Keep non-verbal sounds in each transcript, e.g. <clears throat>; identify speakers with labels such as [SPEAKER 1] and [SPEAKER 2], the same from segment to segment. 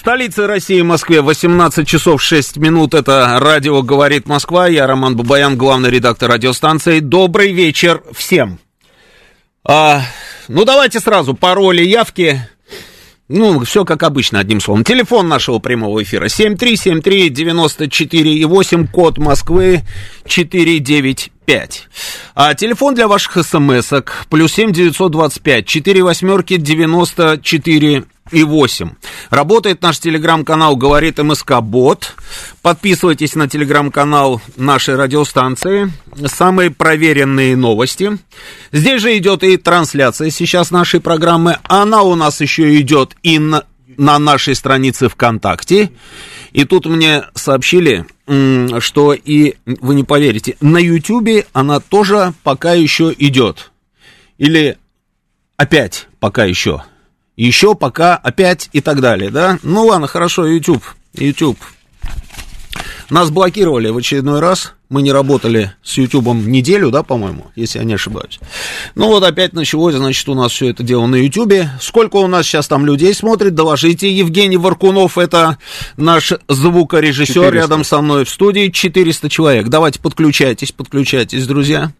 [SPEAKER 1] Столице России, Москве, 18 часов 6 минут. Это радио «Говорит Москва». Я Роман Бабаян, главный редактор радиостанции. Добрый вечер всем. А, ну, давайте сразу пароли, явки. Ну, все как обычно, одним словом. Телефон нашего прямого эфира 7373948, код Москвы 495. А телефон для ваших смс-ок плюс 7925 4 восьмерки 94 и 8. Работает наш телеграм-канал «Говорит МСК Бот». Подписывайтесь на телеграм-канал нашей радиостанции. Самые проверенные новости. Здесь же идет и трансляция сейчас нашей программы. Она у нас еще идет и на, на нашей странице ВКонтакте. И тут мне сообщили, что и, вы не поверите, на Ютьюбе она тоже пока еще идет. Или опять пока еще еще пока опять и так далее, да? Ну ладно, хорошо, YouTube, YouTube. Нас блокировали в очередной раз. Мы не работали с YouTube неделю, да, по-моему, если я не ошибаюсь. Ну вот опять началось, значит, у нас все это дело на YouTube. Сколько у нас сейчас там людей смотрит, доложите. Евгений Варкунов, это наш звукорежиссер 400. рядом со мной в студии. 400 человек. Давайте подключайтесь, подключайтесь, друзья.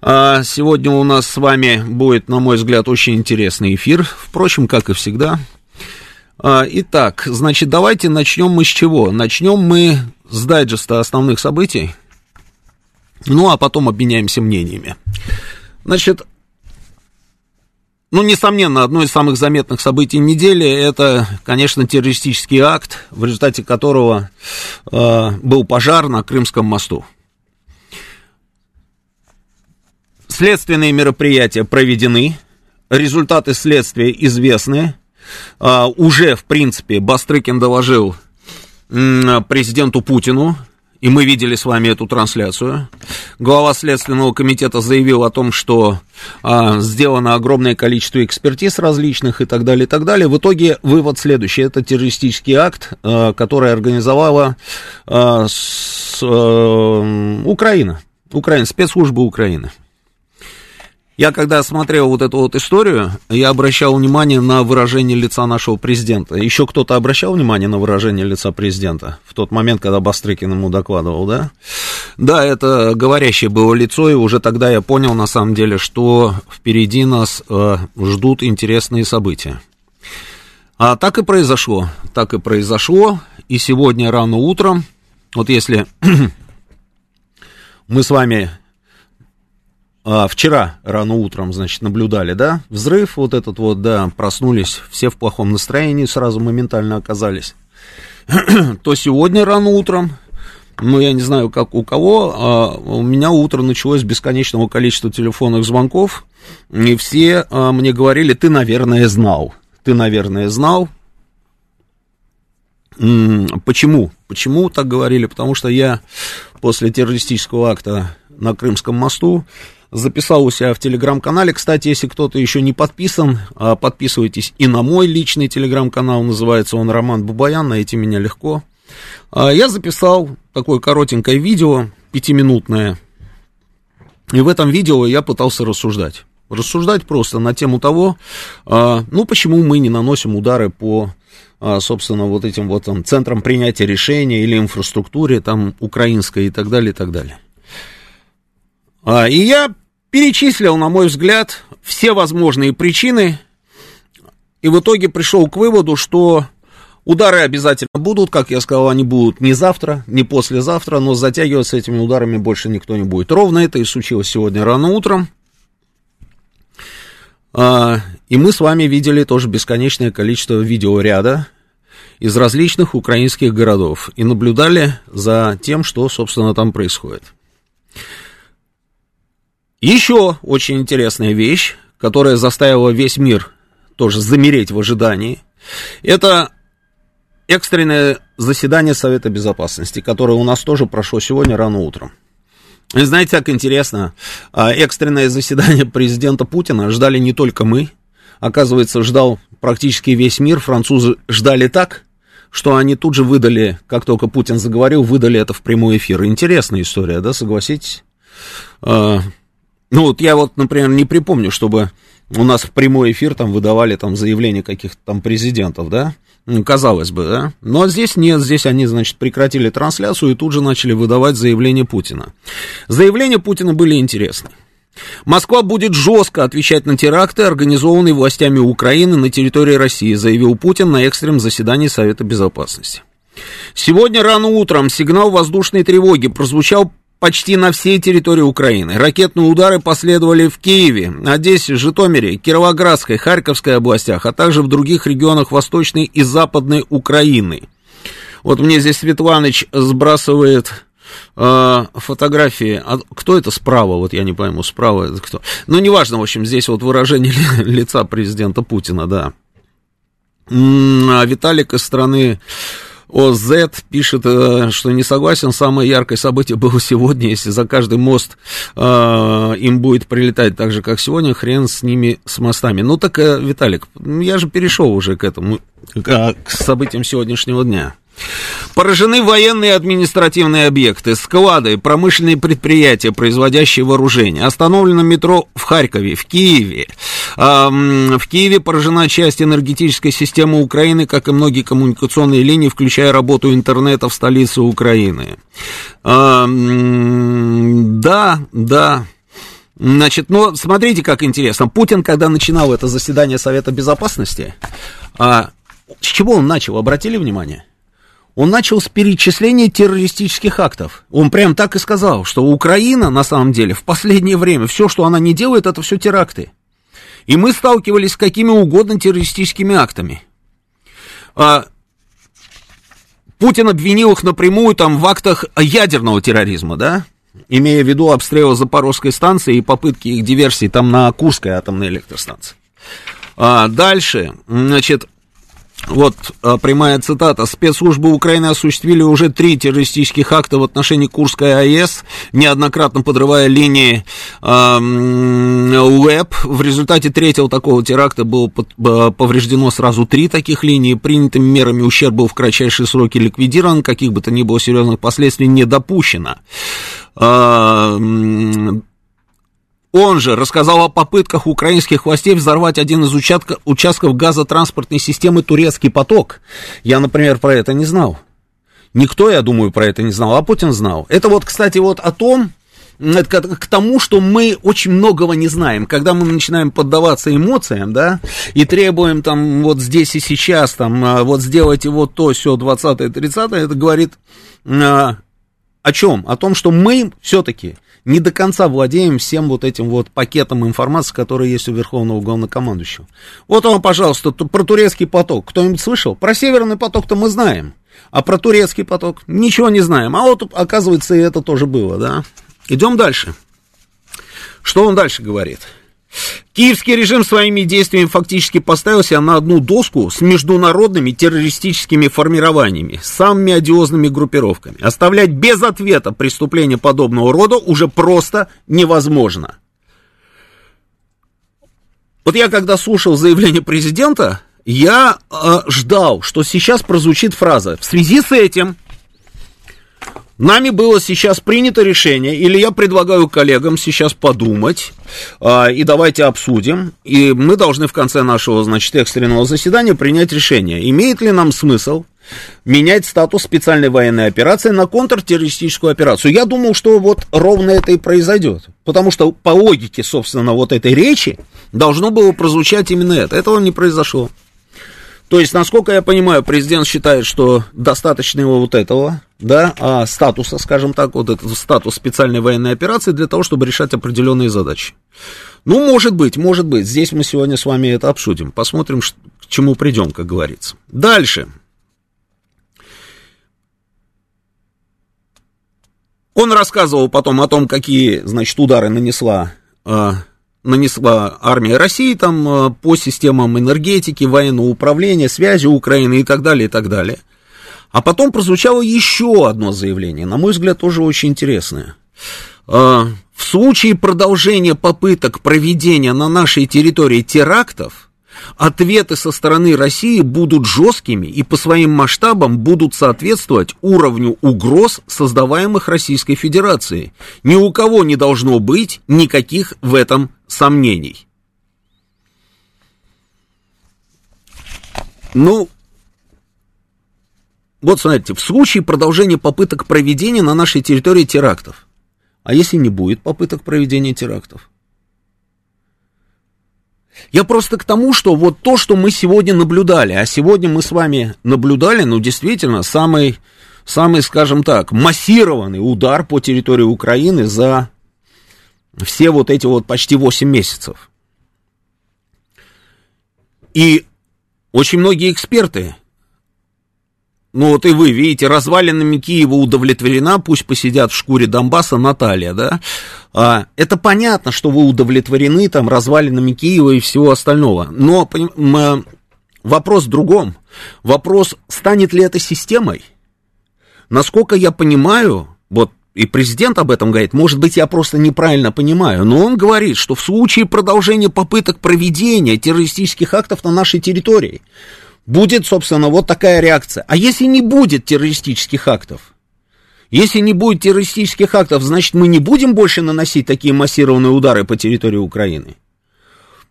[SPEAKER 1] А, сегодня у нас с вами будет, на мой взгляд, очень интересный эфир. Впрочем, как и всегда. А, итак, значит, давайте начнем мы с чего? Начнем мы с дайджеста основных событий. Ну, а потом обменяемся мнениями. Значит, ну, несомненно, одно из самых заметных событий недели это, конечно, террористический акт, в результате которого э, был пожар на Крымском мосту. Следственные мероприятия проведены, результаты следствия известны. А, уже, в принципе, Бастрыкин доложил президенту Путину, и мы видели с вами эту трансляцию. Глава Следственного комитета заявил о том, что а, сделано огромное количество экспертиз различных и так далее, и так далее. В итоге вывод следующий. Это террористический акт, а, который организовала а, с, а, Украина. Украина, спецслужбы Украины. Я когда смотрел вот эту вот историю, я обращал внимание на выражение лица нашего президента. Еще кто-то обращал внимание на выражение лица президента в тот момент, когда Бастрыкин ему докладывал, да? Да, это говорящее было лицо, и уже тогда я понял, на самом деле, что впереди нас э, ждут интересные события. А так и произошло, так и произошло, и сегодня рано утром, вот если <clears throat> мы с вами а, вчера рано утром, значит, наблюдали, да, взрыв вот этот вот, да, проснулись, все в плохом настроении сразу моментально оказались, <clears throat> то сегодня рано утром, ну, я не знаю, как у кого, а у меня утро началось бесконечного количества телефонных звонков, и все а, мне говорили, ты, наверное, знал, ты, наверное, знал, Почему? Почему так говорили? Потому что я после террористического акта на Крымском мосту записал у себя в телеграм-канале. Кстати, если кто-то еще не подписан, а, подписывайтесь и на мой личный телеграм-канал, называется он Роман Бабаян, найти меня легко. А, я записал такое коротенькое видео, пятиминутное, и в этом видео я пытался рассуждать. Рассуждать просто на тему того, а, ну, почему мы не наносим удары по собственно, вот этим вот там, центрам принятия решения или инфраструктуре, там, украинской и так далее, и так далее. И я перечислил, на мой взгляд, все возможные причины, и в итоге пришел к выводу, что удары обязательно будут, как я сказал, они будут не завтра, не послезавтра, но затягиваться этими ударами больше никто не будет. Ровно это и случилось сегодня рано утром. А, и мы с вами видели тоже бесконечное количество видеоряда из различных украинских городов и наблюдали за тем, что, собственно, там происходит. Еще очень интересная вещь, которая заставила весь мир тоже замереть в ожидании. Это экстренное заседание Совета Безопасности, которое у нас тоже прошло сегодня рано утром. И знаете, как интересно, а, экстренное заседание <laughs> президента Путина ждали не только мы, оказывается, ждал практически весь мир, французы ждали так, что они тут же выдали, как только Путин заговорил, выдали это в прямой эфир. Интересная история, да, согласитесь? Ну вот я вот, например, не припомню, чтобы у нас в прямой эфир там выдавали там заявления каких-то там президентов, да? Ну, казалось бы, да? Но здесь нет, здесь они, значит, прекратили трансляцию и тут же начали выдавать заявления Путина. Заявления Путина были интересны. Москва будет жестко отвечать на теракты, организованные властями Украины на территории России, заявил Путин на экстренном заседании Совета Безопасности. Сегодня рано утром сигнал воздушной тревоги прозвучал почти на всей территории Украины. Ракетные удары последовали в Киеве, Одессе, Житомире, Кировоградской, Харьковской областях, а также в других регионах Восточной и Западной Украины. Вот мне здесь Светланыч сбрасывает э, фотографии. А кто это справа? Вот я не пойму, справа это кто? Ну, неважно, в общем, здесь вот выражение <laughs> лица президента Путина, да. А Виталик из страны ОЗ пишет, э, что не согласен, самое яркое событие было сегодня, если за каждый мост э, им будет прилетать так же, как сегодня, хрен с ними, с мостами. Ну так, э, Виталик, я же перешел уже к этому, к, к событиям сегодняшнего дня. Поражены военные и административные объекты, склады, промышленные предприятия, производящие вооружение. Остановлено метро в Харькове, в Киеве. В Киеве поражена часть энергетической системы Украины, как и многие коммуникационные линии, включая работу интернета в столице Украины. Да, да, Значит, ну, смотрите, как интересно. Путин, когда начинал это заседание Совета Безопасности, а, с чего он начал, обратили внимание? Он начал с перечисления террористических актов. Он прям так и сказал, что Украина, на самом деле, в последнее время, все, что она не делает, это все теракты. И мы сталкивались с какими угодно террористическими актами. А, Путин обвинил их напрямую там в актах ядерного терроризма, да? Имея в виду обстрелы Запорожской станции и попытки их диверсии там на Курской атомной электростанции. А, дальше, значит, вот а, прямая цитата. Спецслужбы Украины осуществили уже три террористических акта в отношении Курской АЭС, неоднократно подрывая линии э, УЭП. В результате третьего такого теракта было повреждено сразу три таких линии. Принятыми мерами ущерб был в кратчайшие сроки ликвидирован, каких бы то ни было серьезных последствий не допущено. Он же рассказал о попытках украинских властей взорвать один из участка, участков газотранспортной системы «Турецкий поток». Я, например, про это не знал. Никто, я думаю, про это не знал, а Путин знал. Это вот, кстати, вот о том, к, к тому, что мы очень многого не знаем. Когда мы начинаем поддаваться эмоциям, да, и требуем там вот здесь и сейчас, там, а, вот сделайте вот то, все, 20 30 это говорит а, о чем? О том, что мы все-таки не до конца владеем всем вот этим вот пакетом информации, который есть у Верховного Главнокомандующего. Вот вам, пожалуйста, про турецкий поток. Кто-нибудь слышал? Про Северный поток-то мы знаем. А про турецкий поток ничего не знаем. А вот, оказывается, и это тоже было, да? Идем дальше. Что он дальше говорит? Киевский режим своими действиями фактически поставил себя на одну доску с международными террористическими формированиями, самыми одиозными группировками. Оставлять без ответа преступления подобного рода уже просто невозможно. Вот я когда слушал заявление президента, я э, ждал, что сейчас прозвучит фраза. В связи с этим Нами было сейчас принято решение, или я предлагаю коллегам сейчас подумать, а, и давайте обсудим, и мы должны в конце нашего, значит, экстренного заседания принять решение, имеет ли нам смысл менять статус специальной военной операции на контртеррористическую операцию. Я думал, что вот ровно это и произойдет, потому что по логике, собственно, вот этой речи должно было прозвучать именно это. Этого не произошло. То есть, насколько я понимаю, президент считает, что достаточно его вот этого, да, а, статуса, скажем так, вот этот статус специальной военной операции для того, чтобы решать определенные задачи. Ну, может быть, может быть. Здесь мы сегодня с вами это обсудим. Посмотрим, к чему придем, как говорится. Дальше. Он рассказывал потом о том, какие, значит, удары нанесла а, нанесла армия России там э, по системам энергетики, военного управления, связи Украины и так далее, и так далее. А потом прозвучало еще одно заявление, на мой взгляд, тоже очень интересное. Э, в случае продолжения попыток проведения на нашей территории терактов, ответы со стороны России будут жесткими и по своим масштабам будут соответствовать уровню угроз, создаваемых Российской Федерацией. Ни у кого не должно быть никаких в этом сомнений. Ну, вот смотрите, в случае продолжения попыток проведения на нашей территории терактов, а если не будет попыток проведения терактов? Я просто к тому, что вот то, что мы сегодня наблюдали, а сегодня мы с вами наблюдали, ну, действительно, самый, самый, скажем так, массированный удар по территории Украины за все вот эти вот почти 8 месяцев. И очень многие эксперты ну вот и вы видите, развалинами Киева удовлетворена, пусть посидят в шкуре Донбасса Наталья, да? А, это понятно, что вы удовлетворены там развалинами Киева и всего остального, но поним, вопрос в другом. Вопрос, станет ли это системой? Насколько я понимаю, вот и президент об этом говорит, может быть, я просто неправильно понимаю, но он говорит, что в случае продолжения попыток проведения террористических актов на нашей территории, будет, собственно, вот такая реакция. А если не будет террористических актов? Если не будет террористических актов, значит, мы не будем больше наносить такие массированные удары по территории Украины?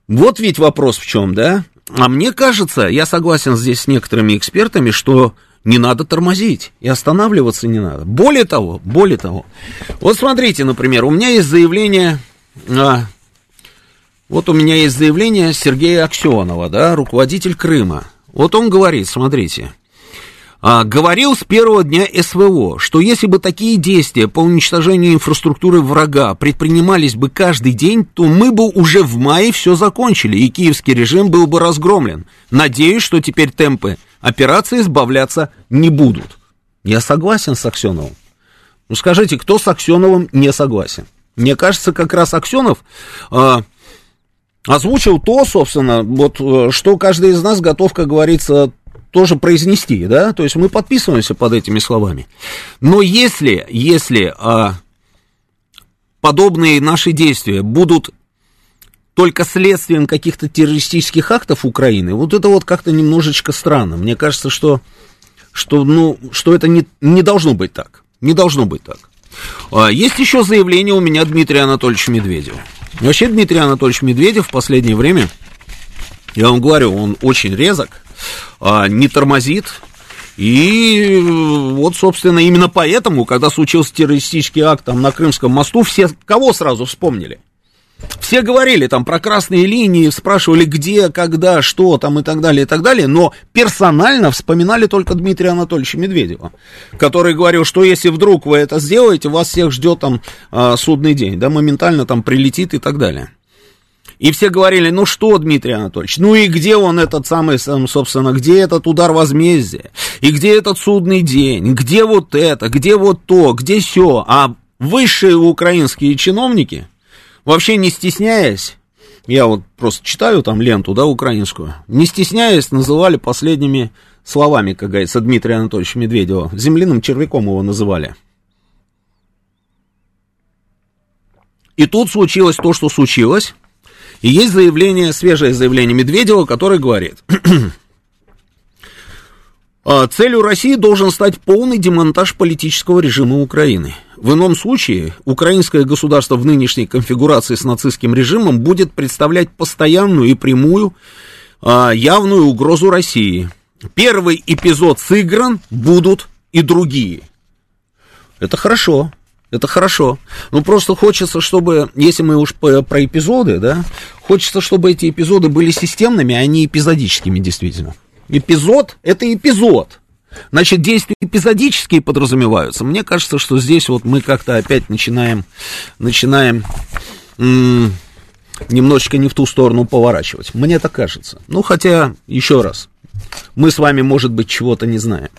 [SPEAKER 1] Вот ведь вопрос в чем, да? А мне кажется, я согласен здесь с некоторыми экспертами, что не надо тормозить и останавливаться не надо. Более того, более того, вот смотрите, например, у меня есть заявление, а, вот у меня есть заявление Сергея Аксенова, да, руководитель Крыма. Вот он говорит, смотрите, а, говорил с первого дня СВО, что если бы такие действия по уничтожению инфраструктуры врага предпринимались бы каждый день, то мы бы уже в мае все закончили, и киевский режим был бы разгромлен. Надеюсь, что теперь темпы операции избавляться не будут. Я согласен с Аксеновым. Ну скажите, кто с Аксеновым не согласен? Мне кажется, как раз Аксенов а, озвучил то, собственно, вот э, что каждый из нас готов, как говорится, тоже произнести, да, то есть мы подписываемся под этими словами. Но если, если а, подобные наши действия будут только следствием каких-то террористических актов Украины, вот это вот как-то немножечко странно. Мне кажется, что, что, ну, что это не, не должно быть так. Не должно быть так. А, есть еще заявление у меня Дмитрия Анатольевича Медведева. Вообще Дмитрий Анатольевич Медведев в последнее время, я вам говорю, он очень резок, а, не тормозит, и вот, собственно, именно поэтому, когда случился террористический акт там на Крымском мосту, все кого сразу вспомнили? Все говорили там про красные линии, спрашивали где, когда, что там и так далее, и так далее, но персонально вспоминали только Дмитрия Анатольевича Медведева, который говорил, что если вдруг вы это сделаете, вас всех ждет там а, судный день, да, моментально там прилетит и так далее. И все говорили, ну что, Дмитрий Анатольевич, ну и где он этот самый, собственно, где этот удар возмездия, и где этот судный день, где вот это, где вот то, где все, а высшие украинские чиновники, вообще не стесняясь, я вот просто читаю там ленту, да, украинскую, не стесняясь, называли последними словами, как говорится, Дмитрия Анатольевича Медведева. Земляным червяком его называли. И тут случилось то, что случилось. И есть заявление, свежее заявление Медведева, который говорит, «А, <clears throat> целью России должен стать полный демонтаж политического режима Украины. В ином случае украинское государство в нынешней конфигурации с нацистским режимом будет представлять постоянную и прямую а, явную угрозу России. Первый эпизод сыгран, будут и другие. Это хорошо. Это хорошо. Ну, просто хочется, чтобы, если мы уж про эпизоды, да, хочется, чтобы эти эпизоды были системными, а не эпизодическими, действительно. Эпизод – это эпизод. Значит, действия эпизодические подразумеваются. Мне кажется, что здесь вот мы как-то опять начинаем, начинаем м- немножечко не в ту сторону поворачивать. Мне так кажется. Ну, хотя, еще раз, мы с вами, может быть, чего-то не знаем.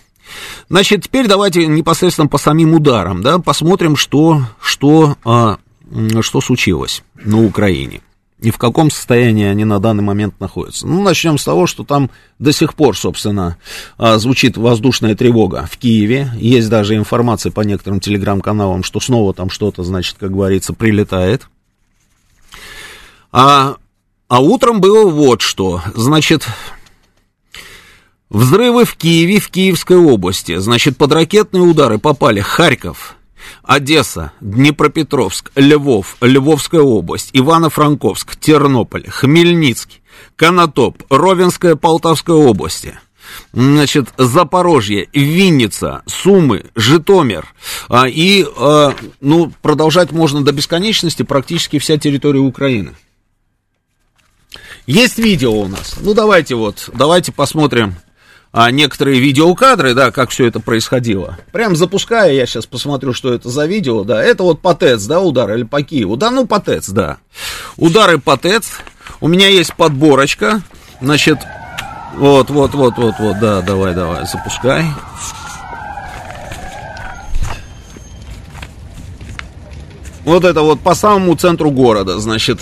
[SPEAKER 1] Значит, теперь давайте непосредственно по самим ударам, да, посмотрим, что, что, а, что случилось на Украине. И в каком состоянии они на данный момент находятся. Ну, начнем с того, что там до сих пор, собственно, а, звучит воздушная тревога в Киеве. Есть даже информация по некоторым телеграм-каналам, что снова там что-то, значит, как говорится, прилетает. А, а утром было вот что. Значит, взрывы в Киеве, в Киевской области. Значит, под ракетные удары попали Харьков, Одесса, Днепропетровск, Львов, Львовская область, Ивано-Франковск, Тернополь, Хмельницкий, Конотоп, Ровенская, Полтавская области. Значит, Запорожье, Винница, Сумы, Житомир. А, и, а, ну, продолжать можно до бесконечности практически вся территория Украины. Есть видео у нас. Ну, давайте вот, давайте посмотрим а, некоторые видеокадры, да, как все это происходило. Прям запуская, я сейчас посмотрю, что это за видео, да. Это вот по ТЭЦ, да, удар, или по Киеву. Да, ну, по ТЭЦ, да. Удары по ТЭЦ. У меня есть подборочка. Значит, вот, вот, вот, вот, вот, да, давай, давай, запускай. Вот это вот по самому центру города, значит,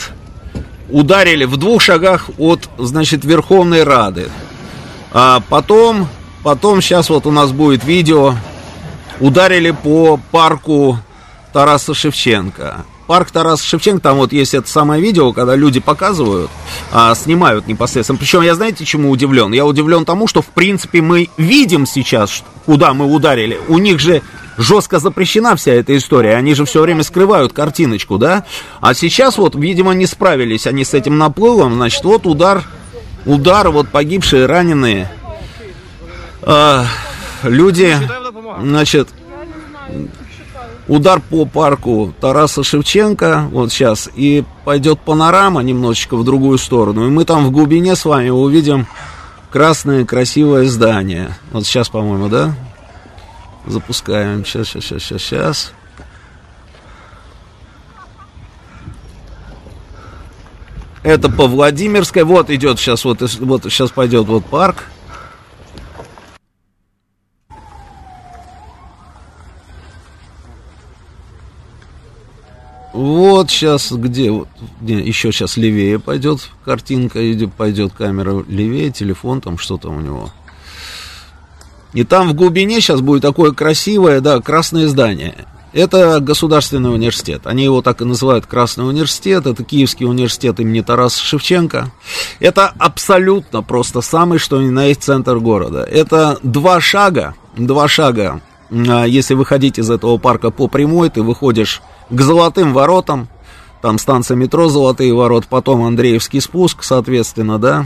[SPEAKER 1] ударили в двух шагах от, значит, Верховной Рады. А потом, потом сейчас вот у нас будет видео, ударили по парку Тараса Шевченко. Парк Тараса Шевченко, там вот есть это самое видео, когда люди показывают, а, снимают непосредственно. Причем я знаете, чему удивлен? Я удивлен тому, что в принципе мы видим сейчас, куда мы ударили. У них же жестко запрещена вся эта история. Они же все время скрывают картиночку, да? А сейчас вот, видимо, не справились они с этим наплывом. Значит, вот удар удар, вот погибшие, раненые. А, люди, значит, удар по парку Тараса Шевченко, вот сейчас, и пойдет панорама немножечко в другую сторону, и мы там в глубине с вами увидим красное красивое здание. Вот сейчас, по-моему, да? Запускаем. Сейчас, сейчас, сейчас, сейчас, Это по Владимирской. Вот идет сейчас, вот, вот сейчас пойдет вот парк. Вот сейчас где вот не, еще сейчас левее пойдет картинка, идет, пойдет камера левее, телефон там что там у него. И там в глубине сейчас будет такое красивое, да, красное здание. Это государственный университет. Они его так и называют Красный университет. Это Киевский университет имени Тараса Шевченко. Это абсолютно просто самый, что ни на есть центр города. Это два шага, два шага. А, если выходить из этого парка по прямой, ты выходишь к Золотым воротам, там станция метро Золотые ворот, потом Андреевский спуск, соответственно, да.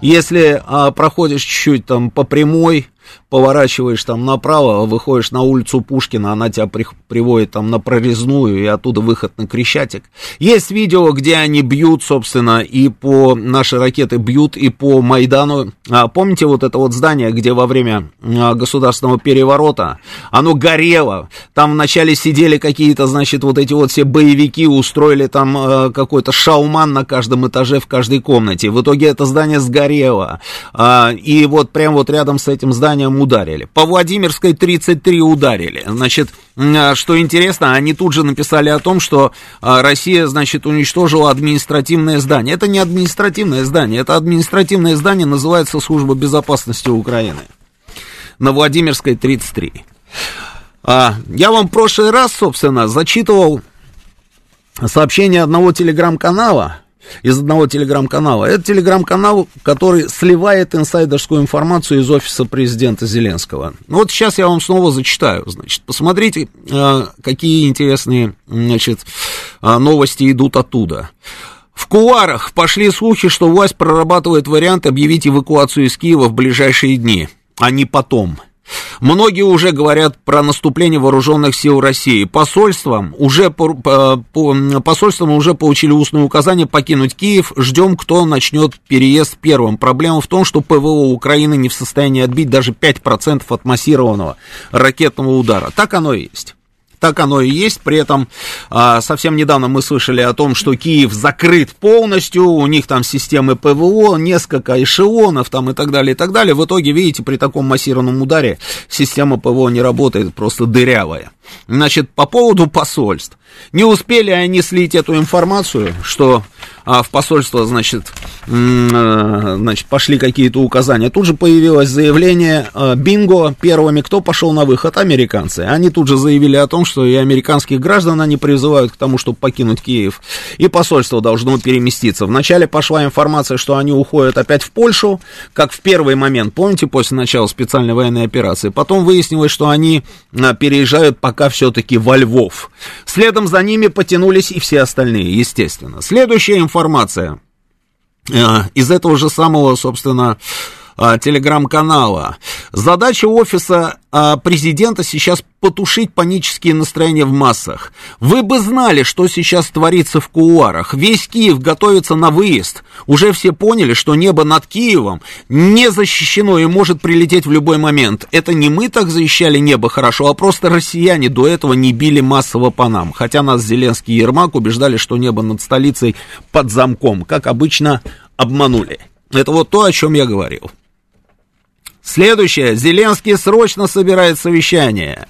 [SPEAKER 1] Если а, проходишь чуть-чуть там по прямой, поворачиваешь там направо, выходишь на улицу Пушкина, она тебя при, приводит там на прорезную и оттуда выход на Крещатик. Есть видео, где они бьют, собственно, и по, наши ракеты бьют и по Майдану. А, помните вот это вот здание, где во время а, государственного переворота оно горело, там вначале сидели какие-то, значит, вот эти вот все боевики, устроили там а, какой-то шауман на каждом этаже, в каждой комнате. В итоге это здание сгорело. А, и вот прямо вот рядом с этим зданием ударили. По Владимирской 33 ударили. Значит, а, что интересно, они тут же написали о том, что а, Россия, значит, уничтожила административное здание. Это не административное здание, это административное здание называется Служба безопасности Украины. На Владимирской 33. А, я вам в прошлый раз, собственно, зачитывал сообщение одного телеграм-канала, из одного телеграм-канала. Это телеграм-канал, который сливает инсайдерскую информацию из офиса президента Зеленского. Ну вот сейчас я вам снова зачитаю. Значит, посмотрите, э, какие интересные значит, э, новости идут оттуда. В кулуарах пошли слухи, что власть прорабатывает вариант объявить эвакуацию из Киева в ближайшие дни, а не потом – Многие уже говорят про наступление вооруженных сил России. Посольством уже, по, по, посольством уже получили устное указание покинуть Киев. Ждем, кто начнет переезд первым. Проблема в том, что ПВО Украины не в состоянии отбить даже 5% от массированного ракетного удара. Так оно и есть. Так оно и есть. При этом а, совсем недавно мы слышали о том, что Киев закрыт полностью, у них там системы ПВО, несколько эшелонов там и так далее, и так далее. В итоге, видите, при таком массированном ударе система ПВО не работает, просто дырявая. Значит, по поводу посольств. Не успели они слить эту информацию, что а, в посольство, значит, э, значит, пошли какие-то указания. Тут же появилось заявление э, Бинго. Первыми, кто пошел на выход? Американцы. Они тут же заявили о том, что и американских граждан они призывают к тому, чтобы покинуть Киев. И посольство должно переместиться. Вначале пошла информация, что они уходят опять в Польшу, как в первый момент, помните, после начала специальной военной операции. Потом выяснилось, что они э, переезжают пока все-таки во Львов. Следом за ними потянулись и все остальные, естественно. Следующая информация э, из этого же самого, собственно, э, телеграм-канала. Задача офиса э, президента сейчас потушить панические настроения в массах. Вы бы знали, что сейчас творится в кулуарах. Весь Киев готовится на выезд. Уже все поняли, что небо над Киевом не защищено и может прилететь в любой момент. Это не мы так защищали небо хорошо, а просто россияне до этого не били массово по нам. Хотя нас Зеленский и Ермак убеждали, что небо над столицей под замком. Как обычно, обманули. Это вот то, о чем я говорил. Следующее. Зеленский срочно собирает совещание.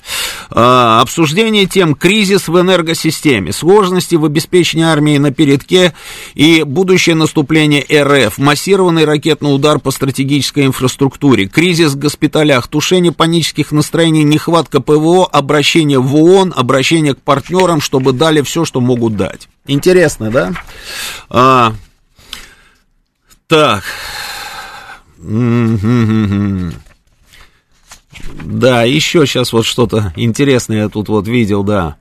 [SPEAKER 1] Э, обсуждение тем кризис в энергосистеме, сложности в обеспечении армии на передке и будущее наступление РФ, массированный ракетный удар по стратегической инфраструктуре, кризис в госпиталях, тушение панических настроений, нехватка ПВО, обращение в ООН, обращение к партнерам, чтобы дали все, что могут дать. Интересно, да? А, так. Да, еще сейчас вот что-то интересное я тут вот видел, да.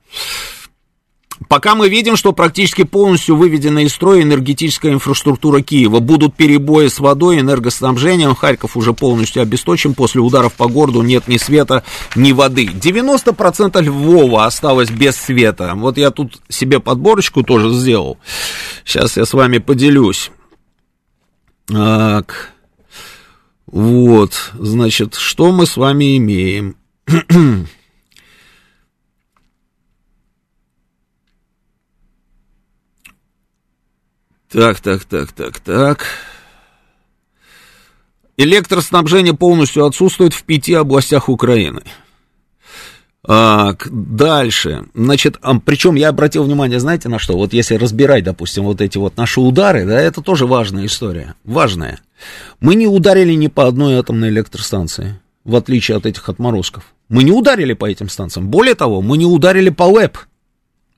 [SPEAKER 1] Пока мы видим, что практически полностью выведена из строя энергетическая инфраструктура Киева. Будут перебои с водой, энергоснабжением. Харьков уже полностью обесточен. После ударов по городу нет ни света, ни воды. 90% Львова осталось без света. Вот я тут себе подборочку тоже сделал. Сейчас я с вами поделюсь. Так. Вот, значит, что мы с вами имеем? <clears throat> Так, так, так, так, так. Электроснабжение полностью отсутствует в пяти областях Украины. А, дальше, значит, а, причем я обратил внимание, знаете, на что? Вот если разбирать, допустим, вот эти вот наши удары, да, это тоже важная история, важная. Мы не ударили ни по одной атомной электростанции, в отличие от этих отморозков. Мы не ударили по этим станциям. Более того, мы не ударили по ЛЭП.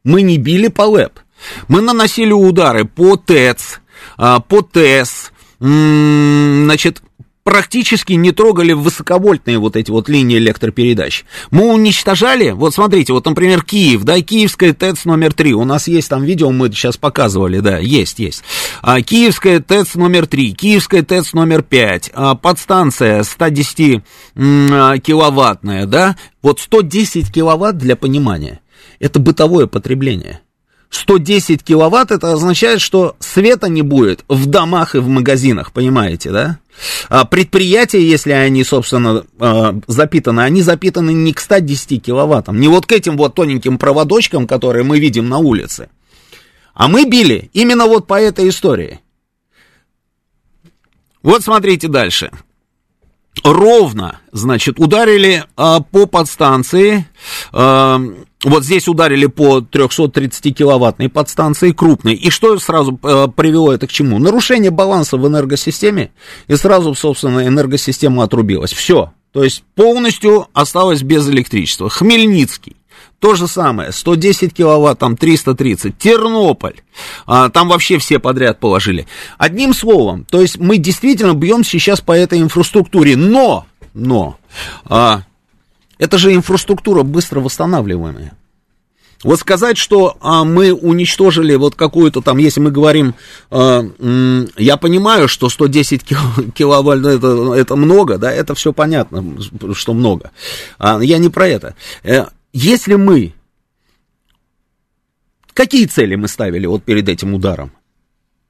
[SPEAKER 1] Мы не били по ЛЭП. Мы наносили удары по ТЭЦ, а, по ТЭС, значит, практически не трогали высоковольтные вот эти вот линии электропередач. Мы уничтожали, вот смотрите, вот, например, Киев, да, Киевская ТЭЦ номер 3, у нас есть там видео, мы сейчас показывали, да, есть, есть. А, Киевская ТЭЦ номер 3, Киевская ТЭЦ номер 5, а, подстанция 110 а, киловаттная, да, вот 110 киловатт для понимания, это бытовое потребление. 110 киловатт, это означает, что света не будет в домах и в магазинах, понимаете, да? А предприятия, если они, собственно, а, запитаны, они запитаны не к 110 киловаттам, не вот к этим вот тоненьким проводочкам, которые мы видим на улице. А мы били именно вот по этой истории. Вот смотрите дальше ровно, значит, ударили а, по подстанции, а, вот здесь ударили по 330-киловаттной подстанции, крупной, и что сразу а, привело это к чему? Нарушение баланса в энергосистеме, и сразу, собственно, энергосистема отрубилась. Все, то есть полностью осталось без электричества. Хмельницкий. То же самое, 110 киловатт, там 330, Тернополь, а, там вообще все подряд положили. Одним словом, то есть мы действительно бьем сейчас по этой инфраструктуре, но, но, а, это же инфраструктура быстро восстанавливаемая. Вот сказать, что а, мы уничтожили вот какую-то там, если мы говорим, а, м, я понимаю, что 110 киловольт это, это много, да, это все понятно, что много. А, я не про это. Э, если мы... Какие цели мы ставили вот перед этим ударом?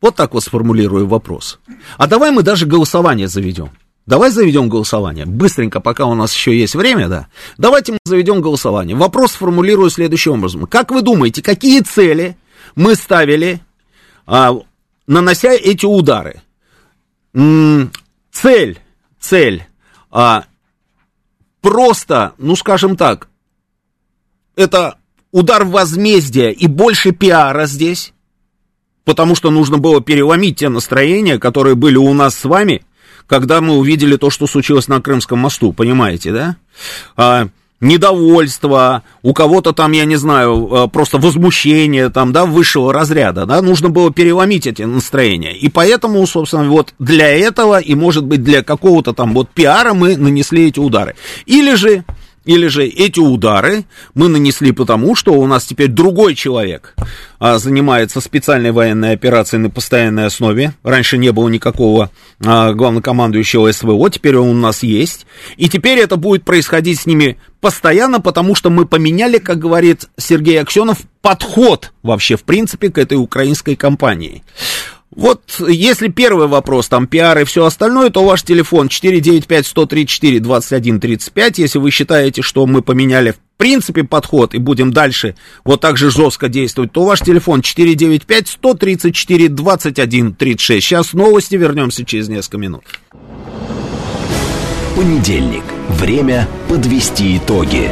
[SPEAKER 1] Вот так вот сформулирую вопрос. А давай мы даже голосование заведем. Давай заведем голосование. Быстренько, пока у нас еще есть время, да. Давайте мы заведем голосование. Вопрос сформулирую следующим образом. Как вы думаете, какие цели мы ставили, а, нанося эти удары? М-м, цель, цель, а, просто, ну скажем так, это удар возмездия и больше пиара здесь, потому что нужно было переломить те настроения, которые были у нас с вами, когда мы увидели то, что случилось на Крымском мосту, понимаете, да? А, недовольство, у кого-то там, я не знаю, а, просто возмущение там, да, высшего разряда, да, нужно было переломить эти настроения. И поэтому, собственно, вот для этого и, может быть, для какого-то там вот пиара мы нанесли эти удары. Или же или же эти удары мы нанесли потому, что у нас теперь другой человек а, занимается специальной военной операцией на постоянной основе. Раньше не было никакого а, главнокомандующего СВО, теперь он у нас есть. И теперь это будет происходить с ними постоянно, потому что мы поменяли, как говорит Сергей Аксенов, подход вообще, в принципе, к этой украинской кампании. Вот если первый вопрос, там, пиар и все остальное, то ваш телефон 495-134-2135. Если вы считаете, что мы поменяли в принципе подход и будем дальше вот так же жестко действовать, то ваш телефон 495-134-2136. Сейчас новости, вернемся через несколько минут.
[SPEAKER 2] Понедельник. Время подвести итоги.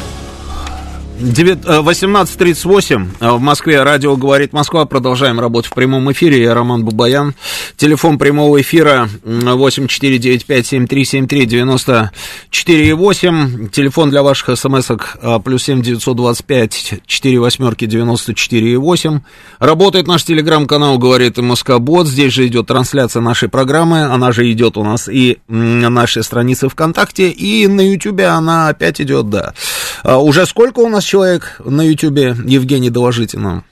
[SPEAKER 1] 18.38 э, в Москве. Радио «Говорит Москва». Продолжаем работать в прямом эфире. Я Роман Бабаян. Телефон прямого эфира 8495-7373-94,8. Телефон для ваших смс-ок э, плюс 7 925 4 восьмерки 94,8. Работает наш телеграм-канал «Говорит Москва Бот». Здесь же идет трансляция нашей программы. Она же идет у нас и на нашей странице ВКонтакте. И на Ютубе она опять идет, да. А уже сколько у нас человек на Ютубе, Евгений, нам.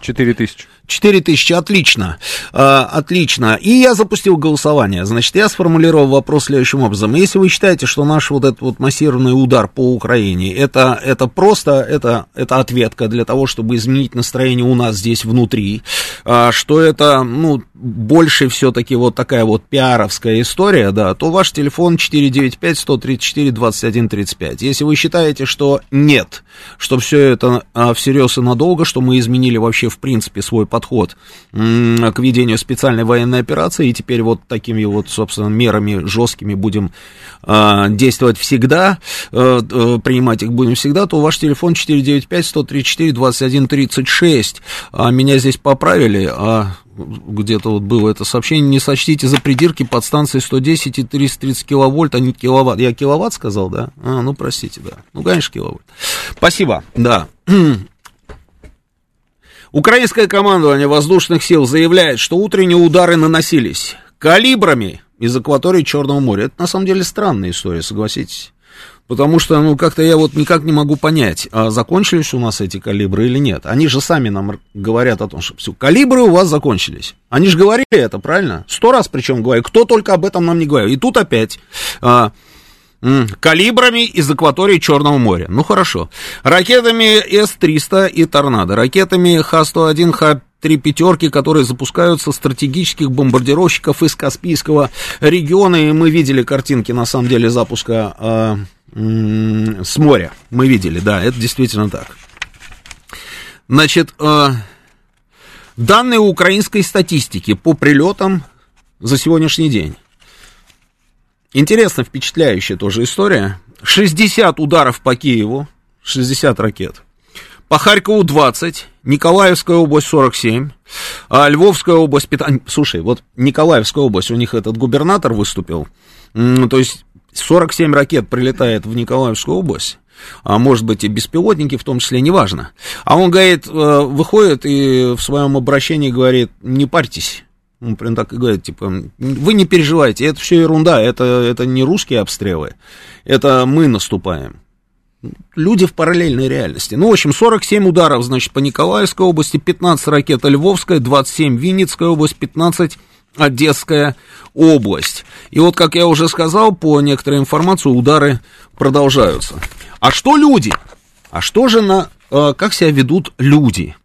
[SPEAKER 3] Четыре тысячи.
[SPEAKER 1] 4 тысячи, отлично, а, отлично. И я запустил голосование. Значит, я сформулировал вопрос следующим образом. Если вы считаете, что наш вот этот вот массированный удар по Украине, это, это просто, это, это ответка для того, чтобы изменить настроение у нас здесь внутри, а, что это, ну, больше все-таки вот такая вот пиаровская история, да, то ваш телефон 495-134-2135. Если вы считаете, что нет, что все это а, всерьез и надолго, что мы изменили вообще в принципе свой подход, подход к ведению специальной военной операции, и теперь вот такими вот, собственно, мерами жесткими будем а, действовать всегда, а, принимать их будем всегда, то ваш телефон 495-134-2136. А меня здесь поправили, а где-то вот было это сообщение, не сочтите за придирки подстанции 110 и 330 киловольт, а не киловатт. Я киловатт сказал, да? А, ну, простите, да. Ну, конечно, киловольт. Спасибо, да. <clears throat> Украинское командование воздушных сил заявляет, что утренние удары наносились калибрами из акватории Черного моря. Это на самом деле странная история, согласитесь. Потому что, ну, как-то я вот никак не могу понять, а закончились у нас эти калибры или нет. Они же сами нам говорят о том, что все, калибры у вас закончились. Они же говорили это, правильно? Сто раз причем говорят. Кто только об этом нам не говорил. И тут опять а, калибрами из акватории Черного моря. Ну хорошо. Ракетами С-300 и Торнадо. Ракетами Х-101, Х-3 пятерки, которые запускаются стратегических бомбардировщиков из Каспийского региона. И мы видели картинки, на самом деле, запуска э, э, с моря. Мы видели, да, это действительно так. Значит, э, данные украинской статистики по прилетам за сегодняшний день. Интересно, впечатляющая тоже история. 60 ударов по Киеву, 60 ракет. По Харькову 20, Николаевская область 47, а Львовская область 15. Слушай, вот Николаевская область, у них этот губернатор выступил, то есть 47 ракет прилетает в Николаевскую область, а может быть и беспилотники в том числе, неважно. А он говорит, э, выходит и в своем обращении говорит, не парьтесь, он прям так и говорит, типа, вы не переживайте, это все ерунда, это, это не русские обстрелы, это мы наступаем. Люди в параллельной реальности. Ну, в общем, 47 ударов, значит, по Николаевской области, 15 ракет Львовская, 27 Винницкая область, 15 Одесская область. И вот, как я уже сказал, по некоторой информации, удары продолжаются. А что люди? А что же на... Э, как себя ведут люди?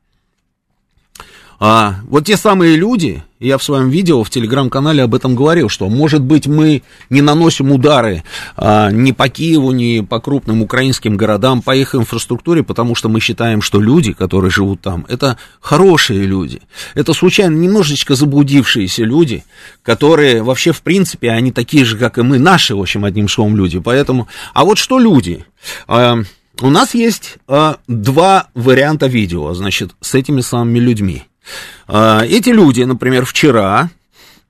[SPEAKER 1] А, вот те самые люди, я в своем видео в телеграм-канале об этом говорил, что, может быть, мы не наносим удары а, ни по Киеву, ни по крупным украинским городам, по их инфраструктуре, потому что мы считаем, что люди, которые живут там, это хорошие люди. Это случайно немножечко заблудившиеся люди, которые вообще, в принципе, они такие же, как и мы, наши, в общем, одним словом, люди. Поэтому, а вот что люди? А, у нас есть а, два варианта видео, значит, с этими самыми людьми. А, эти люди, например, вчера,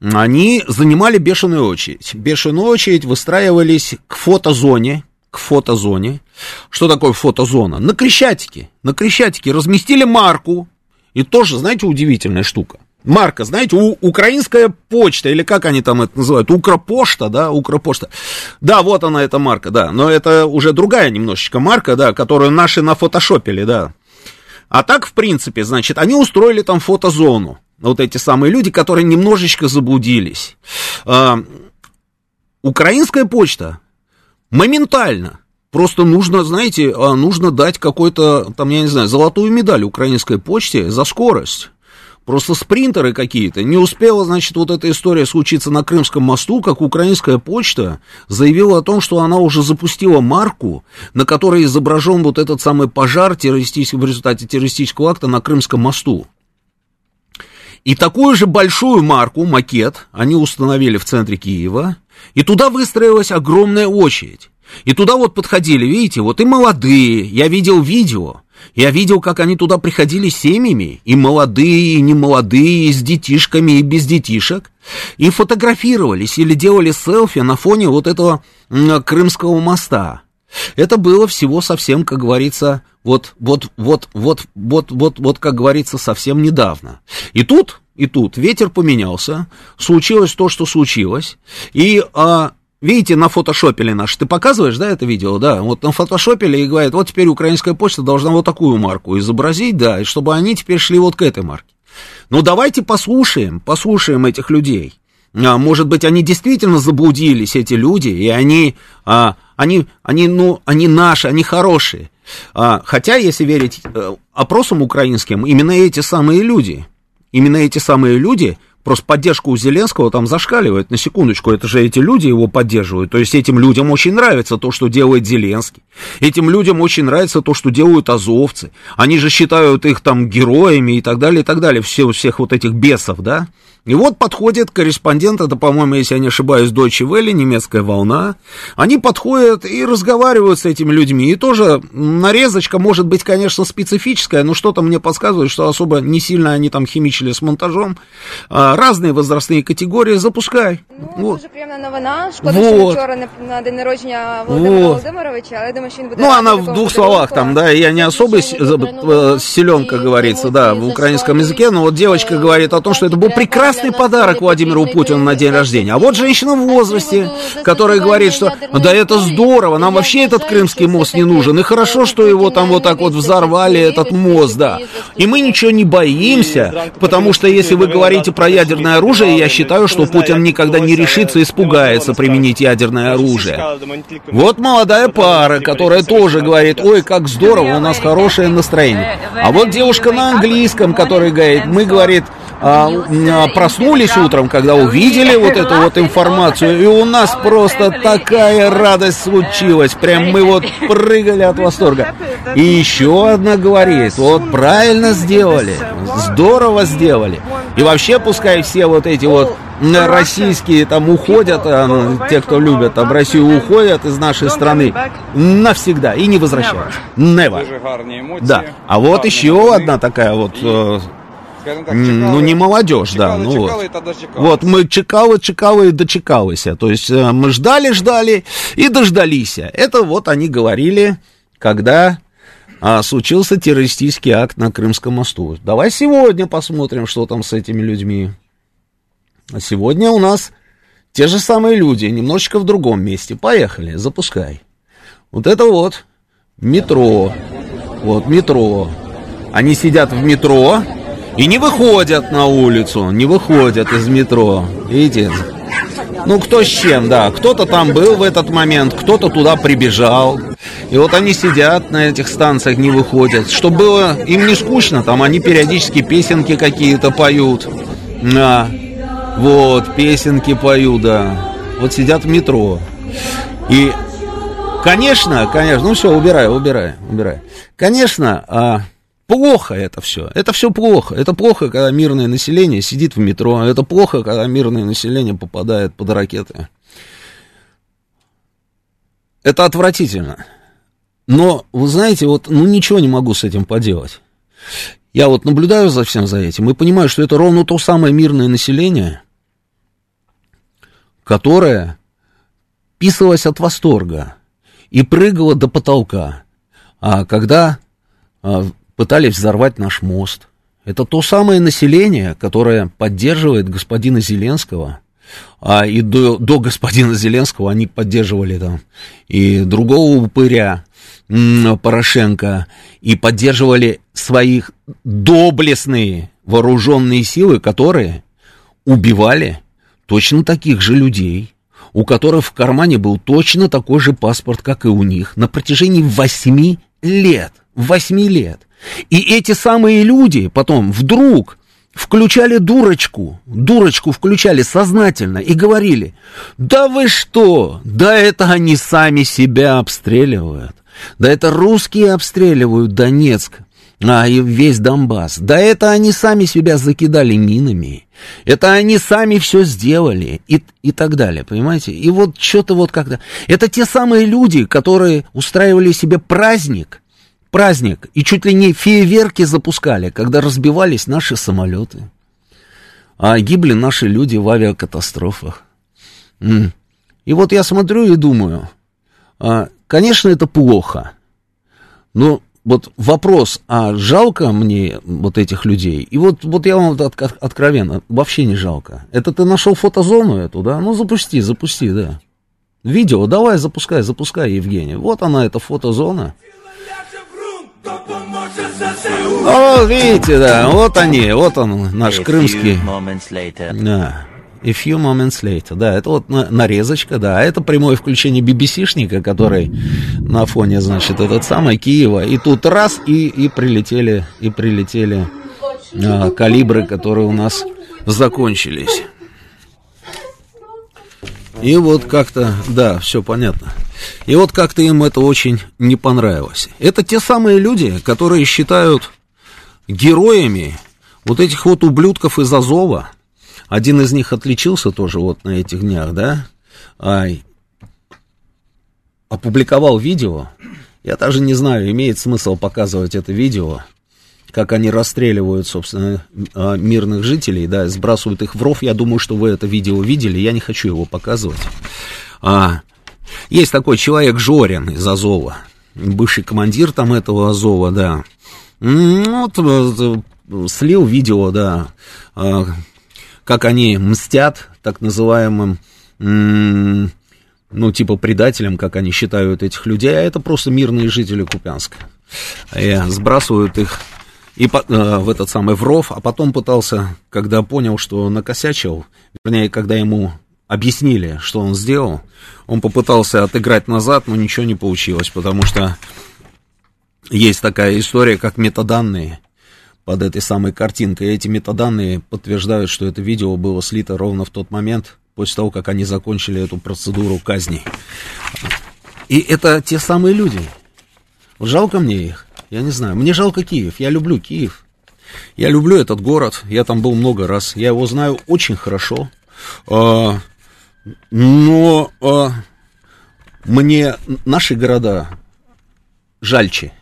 [SPEAKER 1] они занимали бешеную очередь. Бешеную очередь выстраивались к фотозоне, к фотозоне. Что такое фотозона? На Крещатике. На Крещатике разместили марку. И тоже, знаете, удивительная штука. Марка, знаете, у, украинская почта, или как они там это называют, Укропошта, да, Укропошта. Да, вот она, эта марка, да, но это уже другая немножечко марка, да, которую наши нафотошопили, да. А так, в принципе, значит, они устроили там фотозону. Вот эти самые люди, которые немножечко заблудились. А, украинская почта моментально. Просто нужно, знаете, а, нужно дать какой-то, там, я не знаю, золотую медаль украинской почте за скорость. Просто спринтеры какие-то. Не успела, значит, вот эта история случиться на Крымском мосту, как украинская почта заявила о том, что она уже запустила марку, на которой изображен вот этот самый пожар террористический, в результате террористического акта на Крымском мосту. И такую же большую марку, макет, они установили в центре Киева, и туда выстроилась огромная очередь. И туда вот подходили, видите, вот и молодые, я видел видео, я видел, как они туда приходили семьями, и молодые, и немолодые, и с детишками, и без детишек, и фотографировались или делали селфи на фоне вот этого Крымского моста. Это было всего совсем, как говорится, вот, вот, вот, вот, вот, вот, вот, как говорится, совсем недавно. И тут, и тут ветер поменялся, случилось то, что случилось, и а, Видите, на фотошопили наш. Ты показываешь, да, это видео? Да. Вот на фотошопили и говорят, вот теперь украинская почта должна вот такую марку изобразить, да, и чтобы они теперь шли вот к этой марке. Ну, давайте послушаем, послушаем этих людей. А, может быть, они действительно заблудились, эти люди, и они, а, они, они, ну, они наши, они хорошие. А, хотя, если верить а, опросам украинским, именно эти самые люди, именно эти самые люди Просто поддержка у Зеленского там зашкаливает, на секундочку, это же эти люди его поддерживают. То есть этим людям очень нравится то, что делает Зеленский. Этим людям очень нравится то, что делают азовцы. Они же считают их там героями и так далее, и так далее, все, всех вот этих бесов, да. И вот подходит корреспондент, это, по-моему, если я не ошибаюсь, Deutsche Welle, немецкая волна. Они подходят и разговаривают с этими людьми. И тоже нарезочка может быть, конечно, специфическая, но что-то мне подсказывает, что особо не сильно они там химичили с монтажом. А, разные возрастные категории, запускай.
[SPEAKER 4] Ну, вот. дуже приємна новина. Шкода, вот. що вчора не на день народження Володимира вот. Володимировича, але думаю, що він буде
[SPEAKER 1] Ну, она в двух словах там, да, я не особо силен, как говорится, да, в украинском языке, но вот девочка говорит о том, что это был прекрасный прекрасный подарок Владимиру Путину на день рождения. А вот женщина в возрасте, которая говорит, что да это здорово, нам вообще этот Крымский мост не нужен. И хорошо, что его там вот так вот взорвали, этот мост, да. И мы ничего не боимся, потому что если вы говорите про ядерное оружие, я считаю, что Путин никогда не решится, испугается применить ядерное оружие. Вот молодая пара, которая тоже говорит, ой, как здорово, у нас хорошее настроение. А вот девушка на английском, которая говорит, мы, говорит, а, а, проснулись утром, когда увидели вот эту вот информацию, и у нас просто такая радость случилась, прям мы вот прыгали от восторга. И еще одна говорит, вот правильно сделали, здорово сделали. И вообще пускай все вот эти вот российские там уходят, а, ну, те, кто любят там Россию, уходят из нашей страны навсегда и не возвращаются. Never. Да. А вот еще одна такая вот скажем так, чекали, ну не молодежь, чекали, да, ну чекали, вот. Вот мы чекалы, чекалы и дочекалось. То есть э, мы ждали, ждали и дождались. Это вот они говорили, когда а, случился террористический акт на Крымском мосту. Давай сегодня посмотрим, что там с этими людьми. А сегодня у нас те же самые люди, немножечко в другом месте. Поехали, запускай. Вот это вот метро. Вот метро. Они сидят в метро, и не выходят на улицу, не выходят из метро. Видите? Ну, кто с чем, да. Кто-то там был в этот момент, кто-то туда прибежал. И вот они сидят на этих станциях, не выходят. Чтобы было им не скучно, там они периодически песенки какие-то поют. Да. Вот, песенки поют, да. Вот сидят в метро. И, конечно, конечно, ну все, убирай, убирай, убирай. Конечно, а, плохо это все. Это все плохо. Это плохо, когда мирное население сидит в метро. Это плохо, когда мирное население попадает под ракеты. Это отвратительно. Но, вы знаете, вот, ну, ничего не могу с этим поделать. Я вот наблюдаю за всем за этим и понимаю, что это ровно то самое мирное население, которое писалось от восторга и прыгало до потолка, а когда а, пытались взорвать наш мост. Это то самое население, которое поддерживает господина Зеленского, а и до, до господина Зеленского они поддерживали там и другого упыря, Порошенко, и поддерживали своих доблестные вооруженные силы, которые убивали точно таких же людей, у которых в кармане был точно такой же паспорт, как и у них, на протяжении восьми лет. Восьми лет. И эти самые люди потом вдруг включали дурочку, дурочку включали сознательно и говорили, да вы что, да это они сами себя обстреливают, да это русские обстреливают Донецк, а и весь Донбасс. Да это они сами себя закидали минами. Это они сами все сделали и, и так далее, понимаете? И вот что-то вот как-то... Это те самые люди, которые устраивали себе праздник, праздник, и чуть ли не фейерверки запускали, когда разбивались наши самолеты. А гибли наши люди в авиакатастрофах. И вот я смотрю и думаю, а, конечно, это плохо, но вот вопрос, а жалко мне вот этих людей? И вот, вот я вам от, от, откровенно, вообще не жалко. Это ты нашел фотозону эту, да? Ну, запусти, запусти, да. Видео, давай, запускай, запускай, Евгений. Вот она, эта фотозона. О, видите, да, вот они, вот он, наш крымский. Да. A few moments later. Да, это вот нарезочка, да. Это прямое включение BBC-шника, который на фоне, значит, этот самый Киева. И тут раз, и, и прилетели, и прилетели а, калибры, которые у нас закончились. И вот как-то, да, все понятно. И вот как-то им это очень не понравилось. Это те самые люди, которые считают героями вот этих вот ублюдков из Азова. Один из них отличился тоже вот на этих днях, да, а, опубликовал видео. Я даже не знаю, имеет смысл показывать это видео, как они расстреливают, собственно, а, мирных жителей, да, сбрасывают их в ров. Я думаю, что вы это видео видели, я не хочу его показывать. А, есть такой человек Жорин из Азова, бывший командир там этого Азова, да. Вот, э, слил видео, да, а, как они мстят так называемым, ну, типа предателям, как они считают этих людей, а это просто мирные жители Купянска. И сбрасывают их и э, в этот самый в а потом пытался, когда понял, что накосячил, вернее, когда ему объяснили, что он сделал, он попытался отыграть назад, но ничего не получилось, потому что есть такая история, как метаданные под этой самой картинкой. Эти метаданные подтверждают, что это видео было слито ровно в тот момент, после того, как они закончили эту процедуру казни. И это те самые люди. Жалко мне их. Я не знаю. Мне жалко Киев. Я люблю Киев. Я люблю этот город. Я там был много раз. Я его знаю очень хорошо. А, но а, мне наши города жальче.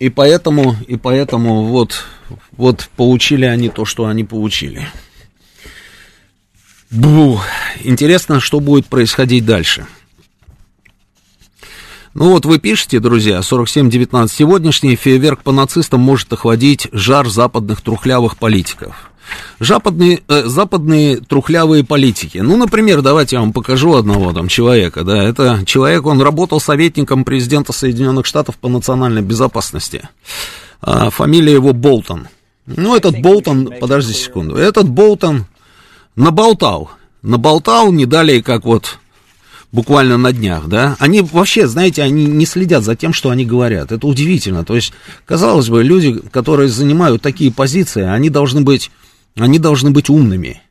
[SPEAKER 1] И поэтому, и поэтому вот, вот получили они то, что они получили. Бу. Интересно, что будет происходить дальше. Ну вот вы пишете, друзья, 4719. Сегодняшний фейерверк по нацистам может охладить жар западных трухлявых политиков. Западные, э, западные трухлявые политики. Ну, например, давайте я вам покажу одного там человека, да, это человек, он работал советником президента Соединенных Штатов по национальной безопасности. А, фамилия его Болтон. Ну, этот Болтон, подожди секунду, этот Болтон наболтал, наболтал не далее, как вот буквально на днях, да, они вообще, знаете, они не следят за тем, что они говорят. Это удивительно. То есть, казалось бы, люди, которые занимают такие позиции, они должны быть, они должны быть умными.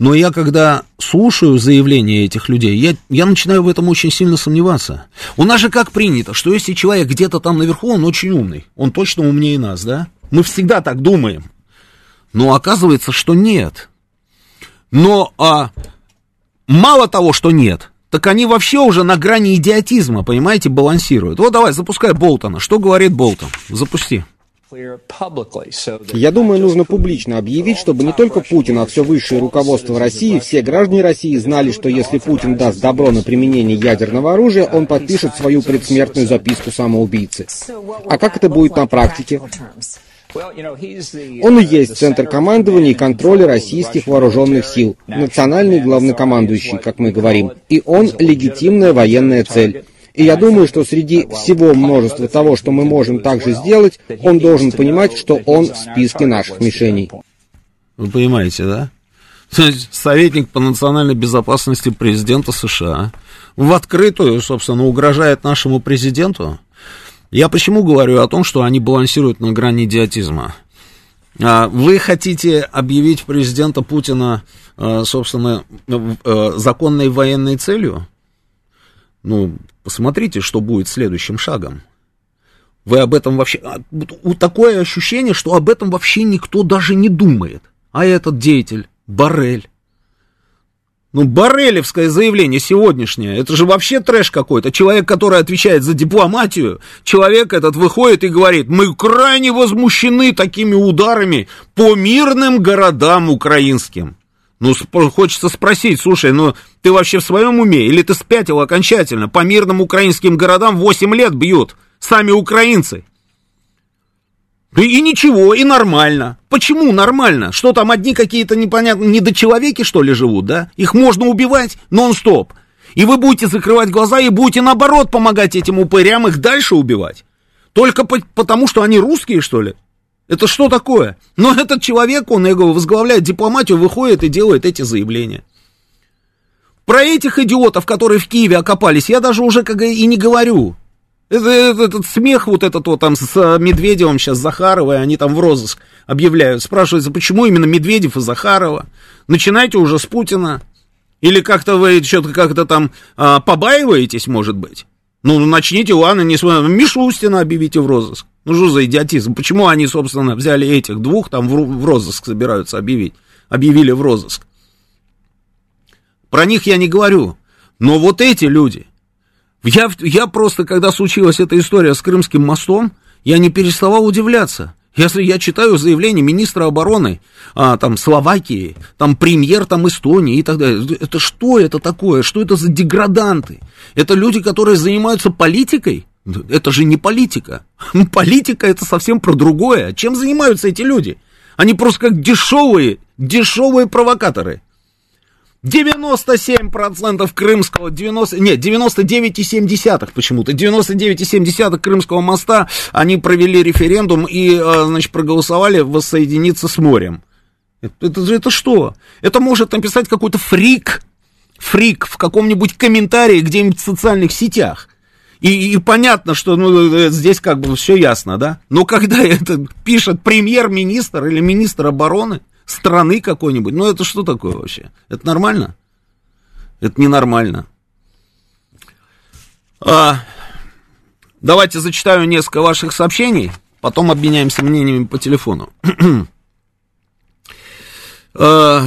[SPEAKER 1] Но я, когда слушаю заявления этих людей, я, я начинаю в этом очень сильно сомневаться. У нас же как принято, что если человек где-то там наверху, он очень умный, он точно умнее нас, да? Мы всегда так думаем. Но оказывается, что нет. Но а, мало того, что нет, так они вообще уже на грани идиотизма, понимаете, балансируют. Вот давай, запускай Болтона. Что говорит Болтон? Запусти.
[SPEAKER 5] Я думаю, нужно публично объявить, чтобы не только Путин, а все высшее руководство России, все граждане России знали, что если Путин даст добро на применение ядерного оружия, он подпишет свою предсмертную записку самоубийцы. А как это будет на практике? Он и есть центр командования и контроля российских вооруженных сил, национальный главнокомандующий, как мы говорим, и он легитимная военная цель. И я думаю, что среди всего множества того, что мы можем также сделать, он должен понимать, что он в списке наших мишеней.
[SPEAKER 1] Вы понимаете, да? Советник по национальной безопасности президента США в открытую, собственно, угрожает нашему президенту. Я почему говорю о том, что они балансируют на грани идиотизма? А, вы хотите объявить президента Путина, а, собственно, э, законной военной целью? Ну, посмотрите, что будет следующим шагом. Вы об этом вообще... А, такое ощущение, что об этом вообще никто даже не думает. А этот деятель, Барель. Ну, Барелевское заявление сегодняшнее, это же вообще трэш какой-то. Человек, который отвечает за дипломатию, человек этот выходит и говорит, мы крайне возмущены такими ударами по мирным городам украинским. Ну, хочется спросить, слушай, ну ты вообще в своем уме? Или ты спятил окончательно? По мирным украинским городам 8 лет бьют сами украинцы. И, и ничего, и нормально. Почему нормально? Что там одни какие-то непонятные недочеловеки, что ли, живут, да? Их можно убивать нон-стоп. И вы будете закрывать глаза и будете, наоборот, помогать этим упырям их дальше убивать. Только по потому, что они русские, что ли? Это что такое? Но <laughs> этот человек, он, я говорю, возглавляет дипломатию, выходит и делает эти заявления. Про этих идиотов, которые в Киеве окопались, я даже уже как и не говорю. Это, это, этот смех вот этот вот там с Медведевым сейчас, Захаровой, они там в розыск объявляют. Спрашивается, почему именно Медведев и Захарова? Начинайте уже с Путина. Или как-то вы что-то как-то там а, побаиваетесь, может быть? Ну, начните, ладно, не Мишустина объявите в розыск. Ну, что за идиотизм? Почему они, собственно, взяли этих двух, там в розыск собираются объявить? Объявили в розыск. Про них я не говорю. Но вот эти люди. Я, я просто, когда случилась эта история с Крымским мостом, я не переставал удивляться. Если я читаю заявление министра обороны а, там, Словакии, там премьер там, Эстонии и так далее, это что это такое? Что это за деграданты? Это люди, которые занимаются политикой? Это же не политика. <laughs> Политика это совсем про другое. Чем занимаются эти люди? Они просто как дешевые, дешевые провокаторы. 97% крымского, 90, нет, 99,7 почему-то, 99,7 крымского моста, они провели референдум и, э, значит, проголосовали воссоединиться с морем. Это, это, что? Это может написать какой-то фрик, фрик в каком-нибудь комментарии где-нибудь в социальных сетях. И, и понятно, что ну, э, здесь как бы все ясно, да? Но когда <laughs> это пишет премьер-министр или министр обороны, страны какой-нибудь. Ну, это что такое вообще? Это нормально? Это ненормально. А, давайте зачитаю несколько ваших сообщений, потом обменяемся мнениями по телефону. <clears throat> а,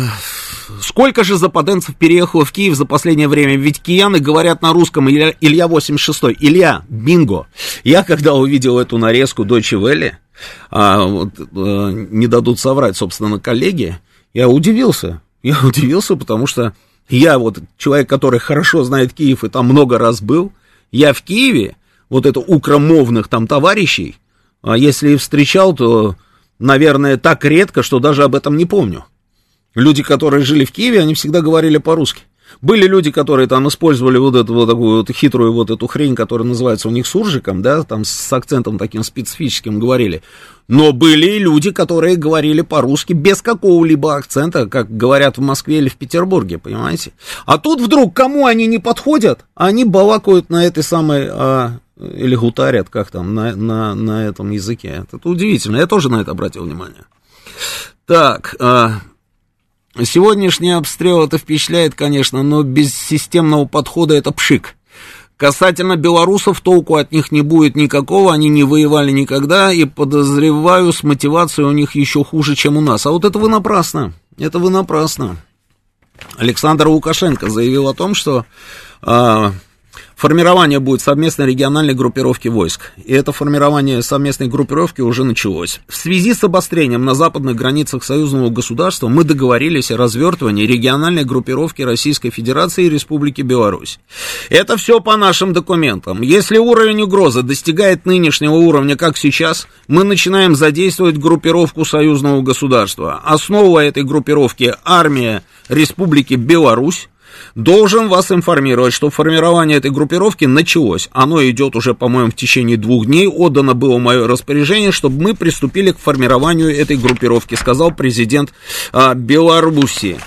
[SPEAKER 1] Сколько же западенцев переехало в Киев за последнее время? Ведь кияны говорят на русском Илья, Илья 86 Илья, бинго. Я когда увидел эту нарезку Дойче Велли, а, вот, а, не дадут соврать, собственно, коллеги, я удивился. Я <laughs> удивился, потому что я вот человек, который хорошо знает Киев и там много раз был, я в Киеве, вот это укромовных там товарищей, а если и встречал, то, наверное, так редко, что даже об этом не помню. Люди, которые жили в Киеве, они всегда говорили по-русски. Были люди, которые там использовали вот эту вот такую вот хитрую вот эту хрень, которая называется у них суржиком, да, там с акцентом таким специфическим говорили. Но были и люди, которые говорили по-русски без какого-либо акцента, как говорят в Москве или в Петербурге, понимаете? А тут вдруг кому они не подходят, они балакают на этой самой, а, или гутарят, как там, на, на, на этом языке. Это удивительно, я тоже на это обратил внимание. Так, а, Сегодняшний обстрел это впечатляет, конечно, но без системного подхода это пшик. Касательно белорусов, толку от них не будет никакого, они не воевали никогда, и подозреваю, с мотивацией у них еще хуже, чем у нас. А вот это вы напрасно, это вы напрасно. Александр Лукашенко заявил о том, что а, Формирование будет совместной региональной группировки войск. И это формирование совместной группировки уже началось. В связи с обострением на западных границах союзного государства мы договорились о развертывании региональной группировки Российской Федерации и Республики Беларусь. Это все по нашим документам. Если уровень угрозы достигает нынешнего уровня, как сейчас, мы начинаем задействовать группировку союзного государства. Основа этой группировки – армия Республики Беларусь, Должен вас информировать, что формирование этой группировки началось. Оно идет уже, по-моему, в течение двух дней. Отдано было мое распоряжение, чтобы мы приступили к формированию этой группировки, сказал президент а, Беларуси.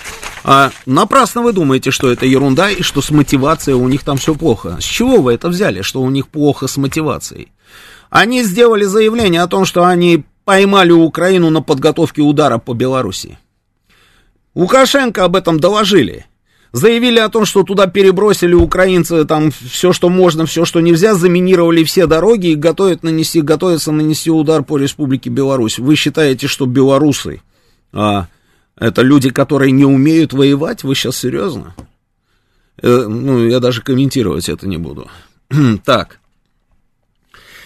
[SPEAKER 1] А напрасно вы думаете, что это ерунда и что с мотивацией у них там все плохо. С чего вы это взяли, что у них плохо с мотивацией? Они сделали заявление о том, что они поймали Украину на подготовке удара по Беларуси. Лукашенко об этом доложили заявили о том, что туда перебросили украинцы там все, что можно, все, что нельзя, заминировали все дороги и готовят нанести, готовятся нанести удар по Республике Беларусь. Вы считаете, что белорусы а, это люди, которые не умеют воевать? Вы сейчас серьезно? Э, ну, я даже комментировать это не буду. <clears throat> так.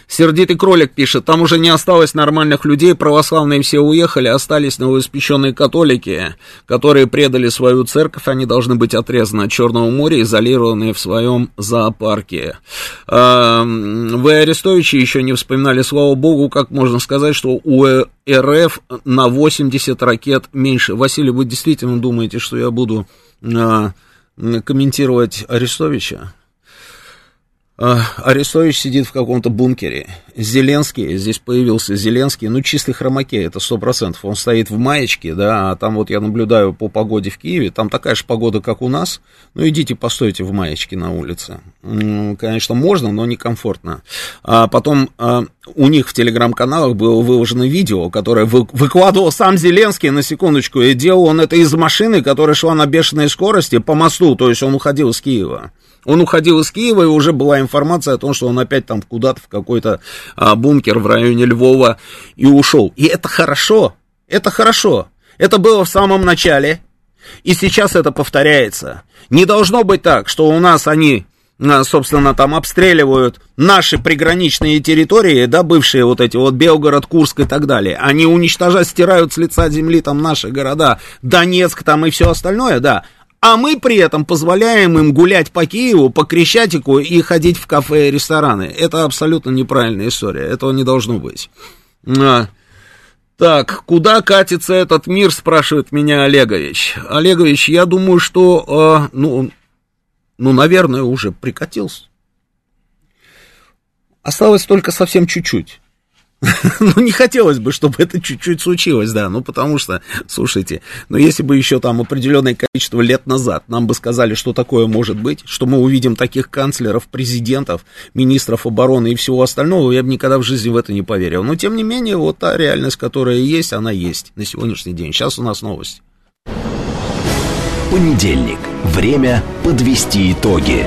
[SPEAKER 1] Сердитый кролик пишет, там уже не осталось нормальных людей, православные все уехали, остались новоиспеченные католики, которые предали свою церковь, они должны быть отрезаны от Черного моря, изолированные в своем зоопарке. Вы, Арестовичи, еще не вспоминали, слава богу, как можно сказать, что у РФ на 80 ракет меньше. Василий, вы действительно думаете, что я буду а, комментировать Арестовича? Арестович сидит в каком-то бункере. Зеленский, здесь появился Зеленский, ну, чистый хромакей, это сто процентов. Он стоит в маечке, да, а там вот я наблюдаю по погоде в Киеве, там такая же погода, как у нас. Ну, идите, постойте в маечке на улице. Конечно, можно, но некомфортно. А потом а, у них в телеграм-каналах было выложено видео, которое вы, выкладывал сам Зеленский, на секундочку, и делал он это из машины, которая шла на бешеной скорости по мосту, то есть он уходил из Киева. Он уходил из Киева, и уже была информация о том, что он опять там куда-то в какой-то а, бункер в районе Львова и ушел. И это хорошо, это хорошо. Это было в самом начале, и сейчас это повторяется. Не должно быть так, что у нас они, а, собственно, там обстреливают наши приграничные территории, да, бывшие вот эти вот Белгород, Курск и так далее. Они уничтожают, стирают с лица земли там наши города, Донецк там и все остальное, да а мы при этом позволяем им гулять по Киеву, по Крещатику и ходить в кафе и рестораны. Это абсолютно неправильная история, этого не должно быть. А. Так, куда катится этот мир, спрашивает меня Олегович. Олегович, я думаю, что, э, ну, ну, наверное, уже прикатился. Осталось только совсем чуть-чуть. <laughs> ну, не хотелось бы, чтобы это чуть-чуть случилось, да, ну, потому что, слушайте, ну, если бы еще там определенное количество лет назад нам бы сказали, что такое может быть, что мы увидим таких канцлеров, президентов, министров обороны и всего остального, я бы никогда в жизни в это не поверил. Но, тем не менее, вот та реальность, которая есть, она есть на сегодняшний день. Сейчас у нас новость.
[SPEAKER 2] Понедельник. Время подвести итоги.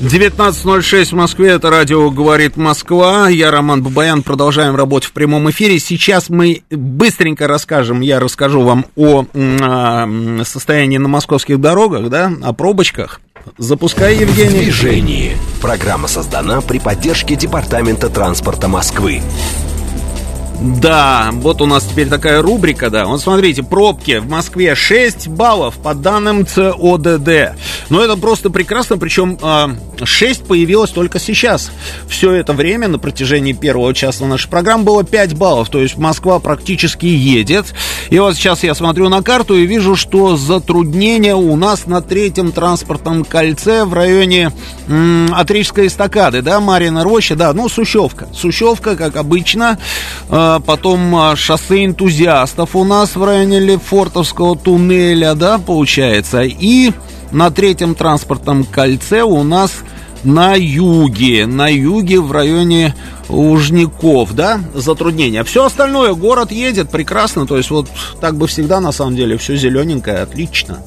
[SPEAKER 1] 19.06 в Москве, это радио «Говорит Москва». Я Роман Бабаян, продолжаем работать в прямом эфире. Сейчас мы быстренько расскажем, я расскажу вам о, о состоянии на московских дорогах, да, о пробочках. Запускай, Евгений.
[SPEAKER 2] Движение. Программа создана при поддержке Департамента транспорта Москвы.
[SPEAKER 1] Да, вот у нас теперь такая рубрика, да. Вот смотрите, пробки в Москве 6 баллов по данным ЦОДД. Но это просто прекрасно, причем 6 а, появилось только сейчас. Все это время на протяжении первого часа нашей программы было 5 баллов, то есть Москва практически едет. И вот сейчас я смотрю на карту и вижу, что затруднения у нас на третьем транспортном кольце в районе м, Отрижской эстакады, да, Марина Роща, да, ну, Сущевка. Сущевка, как обычно, э, потом а, шоссе энтузиастов у нас в районе Лефортовского туннеля, да, получается. И на третьем транспортном кольце у нас на юге, на юге в районе Лужников, да, затруднения. Все остальное, город едет прекрасно, то есть вот так бы всегда на самом деле все зелененькое, отлично.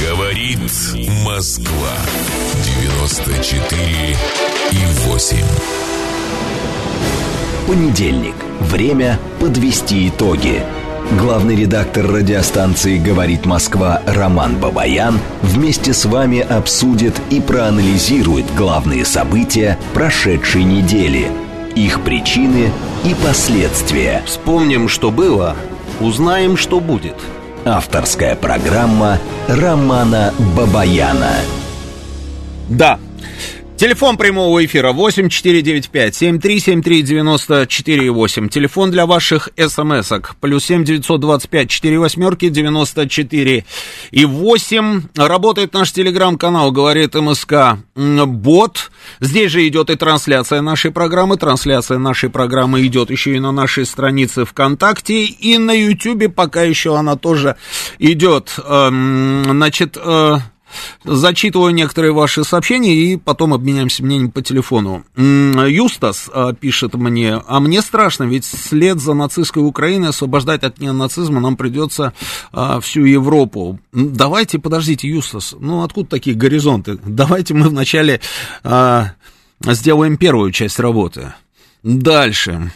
[SPEAKER 6] Говорит Москва, 94 и 8.
[SPEAKER 2] Понедельник. Время подвести итоги. Главный редактор радиостанции «Говорит Москва» Роман Бабаян вместе с вами обсудит и проанализирует главные события прошедшей недели, их причины и последствия.
[SPEAKER 1] Вспомним, что было, узнаем, что будет.
[SPEAKER 2] Авторская программа Романа Бабаяна.
[SPEAKER 1] Да, Телефон прямого эфира 8495-7373-94-8. Телефон для ваших смс-ок. Плюс 7 925 4 восьмерки 94 и 8. Работает наш телеграм-канал, говорит МСК Бот. Здесь же идет и трансляция нашей программы. Трансляция нашей программы идет еще и на нашей странице ВКонтакте. И на Ютьюбе пока еще она тоже идет. Эм, значит, э, Зачитываю некоторые ваши сообщения и потом обменяемся мнением по телефону. Юстас а, пишет мне, а мне страшно, ведь след за нацистской Украиной освобождать от нацизма нам придется а, всю Европу. Давайте, подождите, Юстас, ну откуда такие горизонты? <laughs> Давайте мы вначале а, сделаем первую часть работы. Дальше.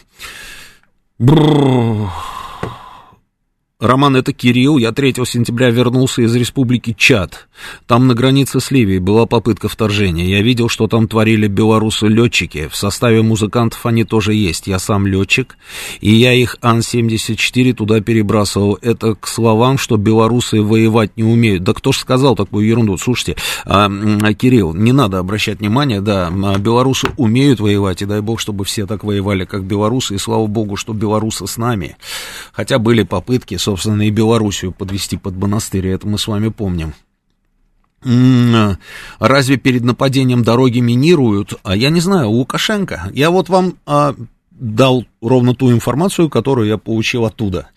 [SPEAKER 1] Бррр. Роман, это Кирилл. Я 3 сентября вернулся из республики Чад. Там на границе с Ливией была попытка вторжения. Я видел, что там творили белорусы-летчики. В составе музыкантов они тоже есть. Я сам летчик, и я их Ан-74 туда перебрасывал. Это к словам, что белорусы воевать не умеют. Да кто ж сказал такую ерунду? Слушайте, а, а, Кирилл, не надо обращать внимание, да, а белорусы умеют воевать, и дай бог, чтобы все так воевали, как белорусы, и слава богу, что белорусы с нами. Хотя были попытки, собственно, и Белоруссию подвести под монастырь, это мы с вами помним. Разве перед нападением дороги минируют? А я не знаю, Лукашенко. Я вот вам а, дал ровно ту информацию, которую я получил оттуда.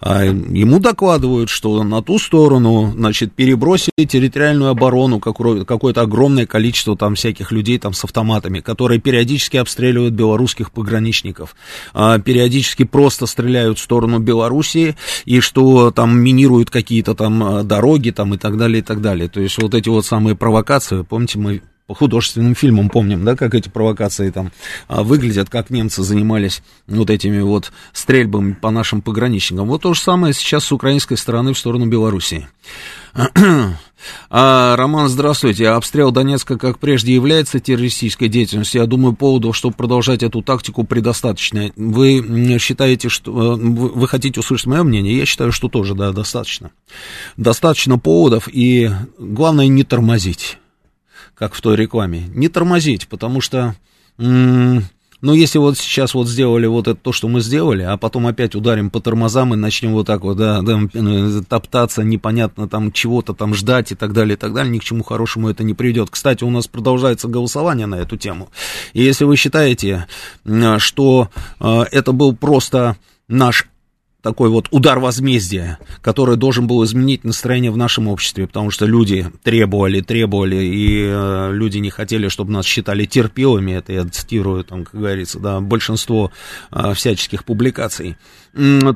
[SPEAKER 1] А ему докладывают, что на ту сторону, значит, перебросили территориальную оборону, какое-то огромное количество там всяких людей там с автоматами, которые периодически обстреливают белорусских пограничников, а периодически просто стреляют в сторону Белоруссии, и что там минируют какие-то там а, дороги там и так далее, и так далее. То есть вот эти вот самые провокации, помните, мы по художественным фильмам помним, да, как эти провокации там а, выглядят, как немцы занимались вот этими вот стрельбами по нашим пограничникам. Вот то же самое сейчас с украинской стороны в сторону Белоруссии. <clears throat> А, Роман, здравствуйте. Обстрел Донецка, как прежде, является террористической деятельностью. Я думаю, поводов, чтобы продолжать эту тактику, предостаточно. Вы считаете, что... Э, вы хотите услышать мое мнение? Я считаю, что тоже, да, достаточно. Достаточно поводов, и главное не тормозить как в той рекламе. Не тормозить, потому что, ну, если вот сейчас вот сделали вот это то, что мы сделали, а потом опять ударим по тормозам и начнем вот так вот, да, да э, топтаться, непонятно там чего-то там ждать и так далее, и так далее, ни к чему хорошему это не приведет. Кстати, у нас продолжается голосование на эту тему. И если вы считаете, что э, это был просто наш такой вот удар возмездия, который должен был изменить настроение в нашем обществе, потому что люди требовали, требовали, и э, люди не хотели, чтобы нас считали терпилами, это я цитирую, там, как говорится, да, большинство э, всяческих публикаций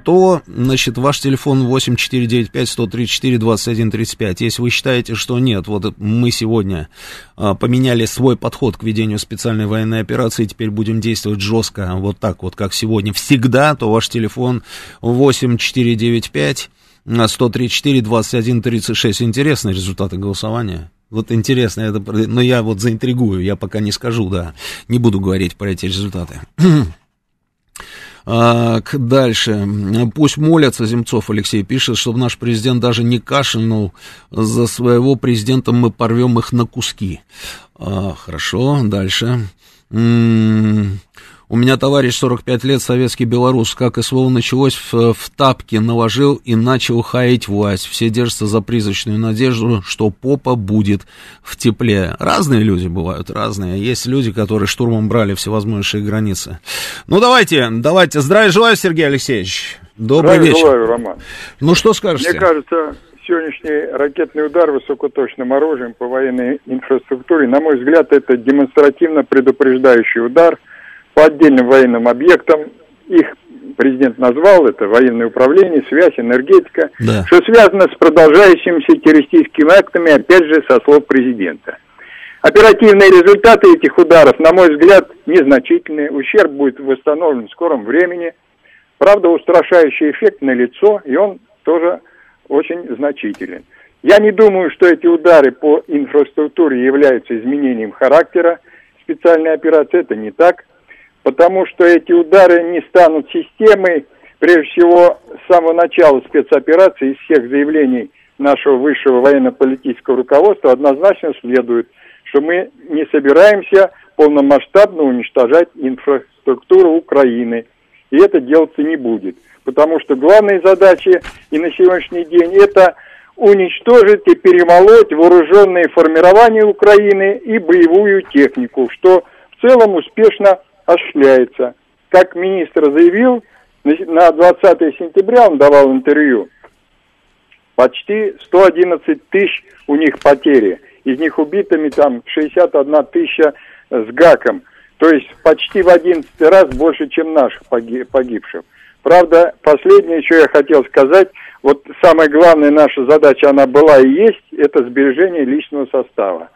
[SPEAKER 1] то, значит, ваш телефон 8495-134-2135. Если вы считаете, что нет, вот мы сегодня а, поменяли свой подход к ведению специальной военной операции, теперь будем действовать жестко, вот так вот, как сегодня всегда, то ваш телефон 8495 134 21 36. Интересные результаты голосования. Вот интересно, это, но я вот заинтригую, я пока не скажу, да, не буду говорить про эти результаты. А, дальше. Пусть молятся, Земцов Алексей пишет, чтобы наш президент даже не кашлянул за своего президента, мы порвем их на куски. А, хорошо, дальше. М-м-м. У меня товарищ 45 лет, советский белорус, как СВО началось, в, в тапке наложил и начал хаять власть. Все держатся за призрачную надежду, что попа будет в тепле. Разные люди бывают, разные. Есть люди, которые штурмом брали всевозможные границы. Ну, давайте, давайте. Здравия желаю, Сергей Алексеевич. Добрый
[SPEAKER 7] Здравия
[SPEAKER 1] вечер.
[SPEAKER 7] желаю, Роман.
[SPEAKER 1] Ну, что скажете?
[SPEAKER 7] Мне кажется, сегодняшний ракетный удар высокоточным оружием по военной инфраструктуре, на мой взгляд, это демонстративно предупреждающий удар – по отдельным военным объектам. Их президент назвал, это военное управление, связь, энергетика,
[SPEAKER 1] Да.
[SPEAKER 7] что связано с продолжающимися террористическими актами, опять же, со слов президента. Оперативные результаты этих ударов, на мой взгляд, незначительные. Ущерб будет восстановлен в скором времени. Правда, устрашающий эффект налицо, и он тоже очень значителен. Я не думаю, что эти удары по инфраструктуре являются изменением характера специальной операции. Это не так потому что эти удары не станут системой, прежде всего, с самого начала спецоперации, из всех заявлений нашего высшего военно-политического руководства однозначно следует, что мы не собираемся полномасштабно уничтожать инфраструктуру Украины. И это делаться не будет. Потому что главные задачи и на сегодняшний день это уничтожить и перемолоть вооруженные формирования Украины и боевую технику, что в целом успешно осуществляется. Как министр заявил, на 20 сентября он давал интервью, почти 111 тысяч у них потери. Из них убитыми там 61 тысяча с гаком. То есть почти в 11 раз больше, чем наших погибших. Правда, последнее еще я хотел сказать, вот самая главная наша задача, она была и есть, это сбережение личного состава.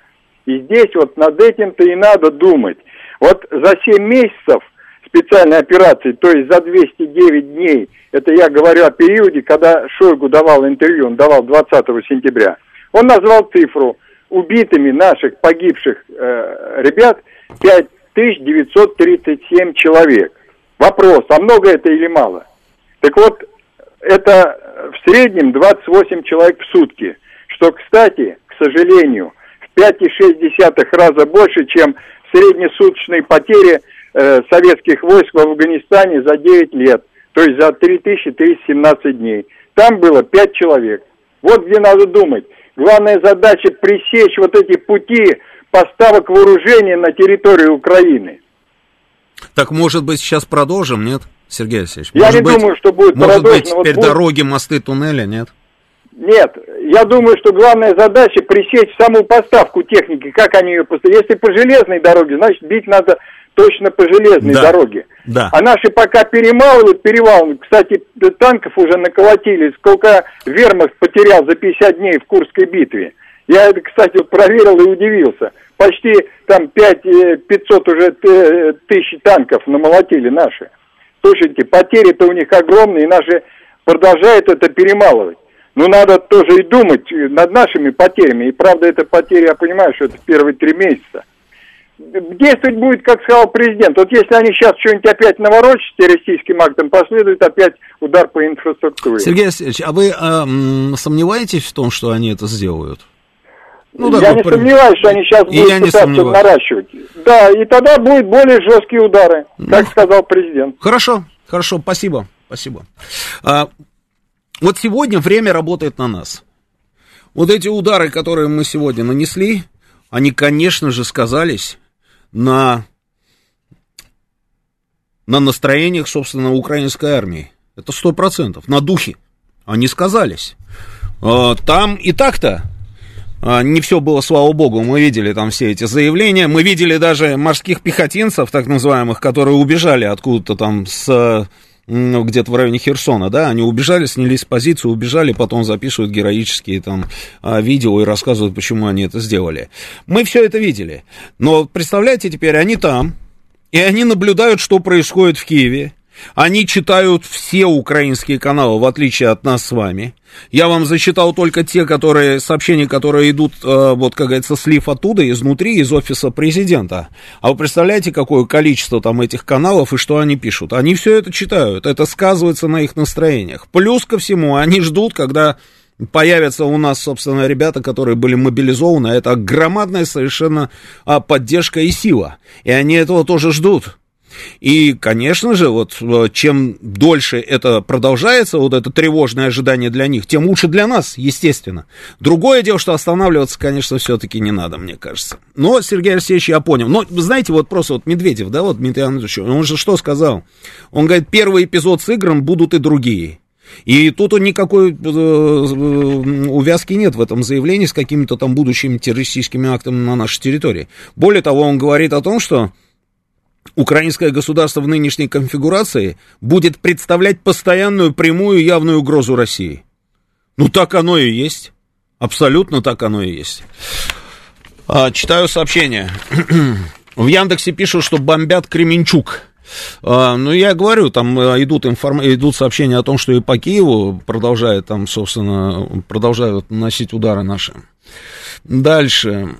[SPEAKER 7] И здесь вот над этим-то и надо думать. Вот за 7 месяцев специальной операции, то есть за 209 дней, это я говорю о периоде, когда Шойгу давал интервью, он давал 20 сентября, он назвал цифру убитыми наших погибших э, ребят 5937 человек. Вопрос, а много это или мало? Так вот, это в среднем 28 человек в сутки, что, кстати, к сожалению, в 5,6 раза больше, чем среднесуточные потери э, советских войск в Афганистане за 9 лет, то есть за 3317 дней. Там было 5 человек. Вот где надо думать. Главная задача пресечь вот эти пути поставок вооружения на территорию Украины.
[SPEAKER 1] Так, может быть, сейчас продолжим, нет, Сергей Алексеевич?
[SPEAKER 7] Я не
[SPEAKER 1] быть,
[SPEAKER 7] думаю, что будет
[SPEAKER 1] Может
[SPEAKER 7] продолжено.
[SPEAKER 1] быть,
[SPEAKER 7] Вот
[SPEAKER 1] теперь
[SPEAKER 7] будет-
[SPEAKER 1] дороги, мосты, туннели, нет?
[SPEAKER 7] Нет, я думаю, что главная задача пресечь саму поставку техники, как они ее поставляют. Если по железной дороге, значит бить надо точно по железной
[SPEAKER 1] Да.
[SPEAKER 7] дороге.
[SPEAKER 1] Да.
[SPEAKER 7] А наши пока перемалывают, перевалывают. Кстати, танков уже наколотили. Сколько вермахт потерял за 50 дней в Курской битве. Я это, кстати, проверил и удивился. Почти там 5, э, 500 уже э, тысяч танков намолотили наши. Слушайте, потери-то у них огромные, и наши продолжают это перемалывать. Ну, надо тоже и думать э, над нашими потерями. И правда, это потери, я понимаю, что это первые три месяца. Действовать будет, как сказал президент. Вот если они сейчас что-нибудь опять наворочат террористическим актом, последует опять удар по инфраструктуре.
[SPEAKER 1] Сергей Алексеевич, а вы м, сомневаетесь в том, что они это сделают? Ну,
[SPEAKER 7] я не
[SPEAKER 1] при-
[SPEAKER 7] сомневаюсь, что они сейчас
[SPEAKER 1] И
[SPEAKER 7] будут пытаться наращивать. Да, и тогда будут более жесткие удары,
[SPEAKER 1] Ну.
[SPEAKER 7] как сказал президент.
[SPEAKER 1] Хорошо, хорошо, спасибо, спасибо. А, вот сегодня время работает на нас. Вот эти удары, которые мы сегодня нанесли, они, конечно же, сказались на, на настроениях, собственно, украинской армии. Это сто процентов. На духе. Они сказались. А, Там и так-то а, не все было, слава богу, мы видели там все эти заявления, мы видели даже морских пехотинцев, так называемых, которые убежали откуда-то там с где-то в районе Херсона, да, они убежали, снялись с позиции, убежали, потом записывают героические там а, видео и рассказывают, почему они это сделали. Мы все это видели. Но представляете, теперь они там, и они наблюдают, что происходит в Киеве, Они читают все украинские каналы, в отличие от нас с вами. Я вам зачитал только те которые, сообщения, которые идут, э, вот, как говорится, слив оттуда, изнутри, из офиса президента. А вы представляете, какое количество там этих каналов и что они пишут? Они все это читают, это сказывается на их настроениях. Плюс ко всему, они ждут, когда появятся у нас, собственно, ребята, которые были мобилизованы. Это громадная совершенно а, поддержка и сила. И они этого тоже ждут. И, конечно же, вот э, чем дольше это продолжается, вот это тревожное ожидание для них, тем лучше для нас, естественно. Другое дело, что останавливаться, конечно, все-таки не надо, мне кажется. Но, Сергей Алексеевич, я понял. Но, знаете, вот просто вот Медведев, да, вот Дмитрий Анатольевич, он же что сказал? Он говорит, первый эпизод с игром будут и другие. И тут никакой э, э, увязки нет в этом заявлении с какими-то там будущими террористическими актами на нашей территории. Более того, он говорит о том, что украинское государство в нынешней конфигурации будет представлять постоянную прямую явную угрозу России. Ну, так оно и есть. Абсолютно так оно и есть. А, читаю сообщение. <clears throat> В Яндексе пишут, что бомбят Кременчук. А, ну, я говорю, там э, идут, информ... идут сообщения о том, что и по Киеву продолжает там, собственно, продолжают наносить удары наши. Дальше.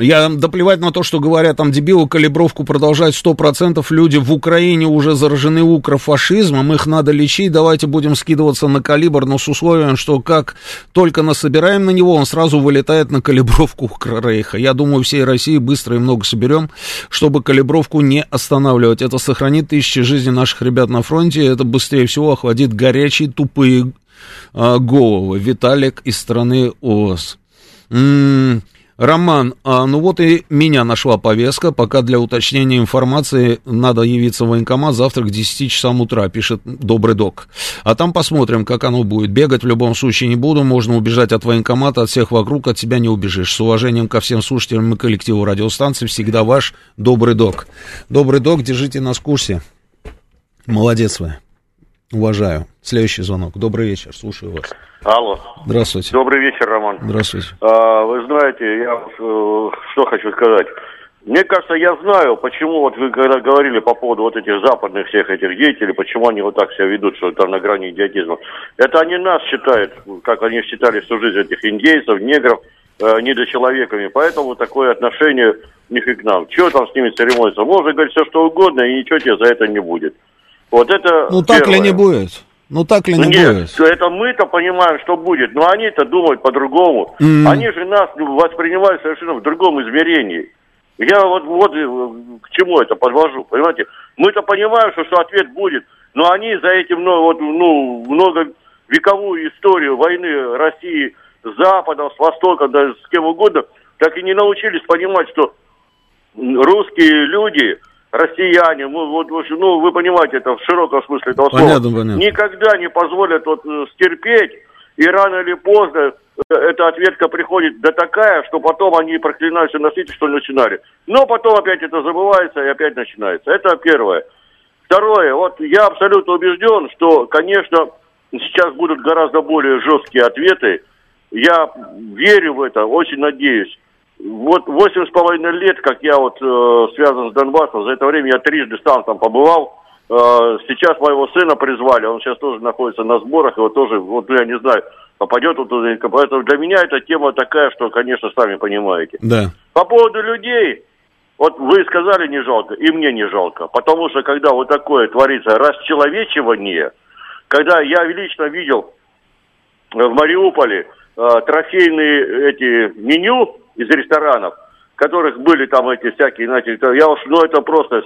[SPEAKER 1] Я доплевать на то, что говорят, там дебилы калибровку продолжать 100%, люди в Украине уже заражены укрофашизмом, их надо лечить, давайте будем скидываться на калибр, но с условием, что как только насобираем на него, он сразу вылетает на калибровку Укррейха. Я думаю, всей России быстро и много соберем, чтобы калибровку не останавливать. Это сохранит тысячи жизней наших ребят на фронте, это быстрее всего охватит горячие, тупые э, головы. Виталик из страны ООС. М-м- Роман, а, ну вот и меня нашла повестка, пока для уточнения информации надо явиться в военкомат завтра к 10 часам утра, пишет Добрый Док. А там посмотрим, как оно будет. Бегать в любом случае не буду, можно убежать от военкомата, от всех вокруг, от себя не убежишь. С уважением ко всем слушателям и коллективу радиостанции, всегда ваш Добрый Док. Добрый Док, держите нас в курсе. Молодец вы. Уважаю. Следующий звонок. Добрый вечер, слушаю вас.
[SPEAKER 8] Алло.
[SPEAKER 1] Здравствуйте.
[SPEAKER 8] Добрый вечер, Роман.
[SPEAKER 1] Здравствуйте.
[SPEAKER 8] А, вы знаете, я э, что хочу сказать. Мне кажется, я знаю, почему вот вы когда говорили по поводу вот этих западных всех этих деятелей, почему они вот так себя ведут, что там на грани идиотизма. Это они нас считают, как они считали всю жизнь этих индейцев, негров, э, недочеловеками. Поэтому такое отношение у них и к нам. Чего там с ними церемониться? Можно говорить все, что угодно, и ничего тебе за это не будет. Вот это
[SPEAKER 1] Ну так первое. ли не будет? Ну так ли не Нет, будет?
[SPEAKER 8] это мы-то понимаем, что будет, но они-то думают по-другому. Mm. Они же нас воспринимают совершенно в другом измерении. Я вот, вот э, к чему это подвожу, понимаете? Мы-то понимаем, что, что ответ будет, но они за этим ну, вот, ну, много вековую историю войны России с Западом, с Востоком, да с кем угодно, так и не научились понимать, что русские люди, россияне, ну, вот, ну, вы понимаете это в широком смысле этого слова, понятно, понятно. никогда не позволят вот э, стерпеть, и рано или поздно э, эта ответка приходит до такая, что потом они проклинают все на свете, что начинали. Но потом опять это забывается и опять начинается. Это первое. Второе, вот я абсолютно убежден, что, конечно, сейчас будут гораздо более жесткие ответы. Я верю в это, очень надеюсь. Вот восемь с половиной лет, как я вот э, связан с Донбассом, за это время я трижды сам там побывал. Э, сейчас моего сына призвали, он сейчас тоже находится на сборах, его тоже, вот я не знаю, попадет он туда. Поэтому для меня эта тема такая, что, конечно, сами понимаете.
[SPEAKER 1] Да.
[SPEAKER 8] По поводу людей, вот вы сказали не жалко, и мне не жалко. Потому что когда вот такое творится расчеловечивание, когда я лично видел в Мариуполе э, трофейные эти меню, из ресторанов, которых были там эти всякие, знаете, я уж, ну это просто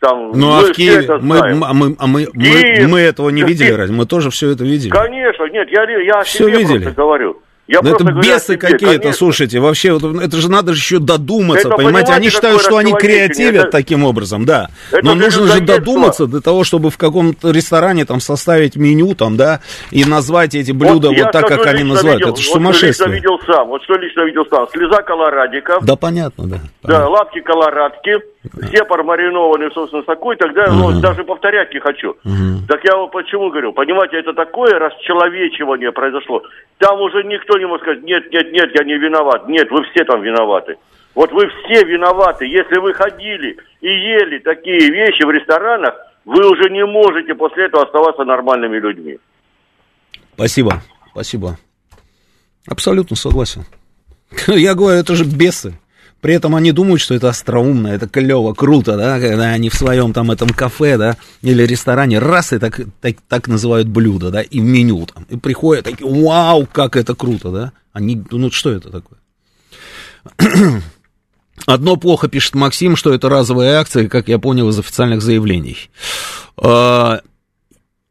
[SPEAKER 8] там...
[SPEAKER 1] Ну а в Киеве, мы, мы, а мы, Киев, мы, мы этого не видели? Мы тоже все это видели.
[SPEAKER 8] Конечно, нет, я, я все себе видели. просто говорю.
[SPEAKER 1] Я да это бесы какие-то, слушайте, вообще, вот, это же надо же еще додуматься, это, понимаете, они считают, что они креативят это... таким образом, да, это но нужно же додуматься для того, чтобы в каком-то ресторане там составить меню, там, да, и назвать эти блюда вот, вот так, как они называют, видел, это же вот сумасшествие.
[SPEAKER 8] Что лично видел сам, вот что лично видел сам, слеза колорадиков.
[SPEAKER 1] Да, понятно, да.
[SPEAKER 8] Понятно. Да, лапки колорадки, сепар маринованный, собственно, такой, тогда uh-huh. вот, даже повторять не хочу. Uh-huh. Так я вот почему говорю, понимаете, это такое расчеловечивание произошло. Там уже никто не может сказать, нет, нет, нет, я не виноват. Нет, вы все там виноваты. Вот вы все виноваты. Если вы ходили и ели такие вещи в ресторанах, вы уже не можете после этого оставаться нормальными людьми.
[SPEAKER 1] Спасибо, спасибо. Абсолютно согласен. <laughs> Я говорю, это же бесы. При этом они думают, что это остроумно, это клево, круто, да, когда они в своем там этом кафе, да, или ресторане раз и так, так, так называют блюдо, да, и меню там, и приходят такие, вау, как это круто, да, они, ну что это такое? <clears throat> Одно плохо, пишет Максим, что это разовая акция, как я понял из официальных заявлений. А,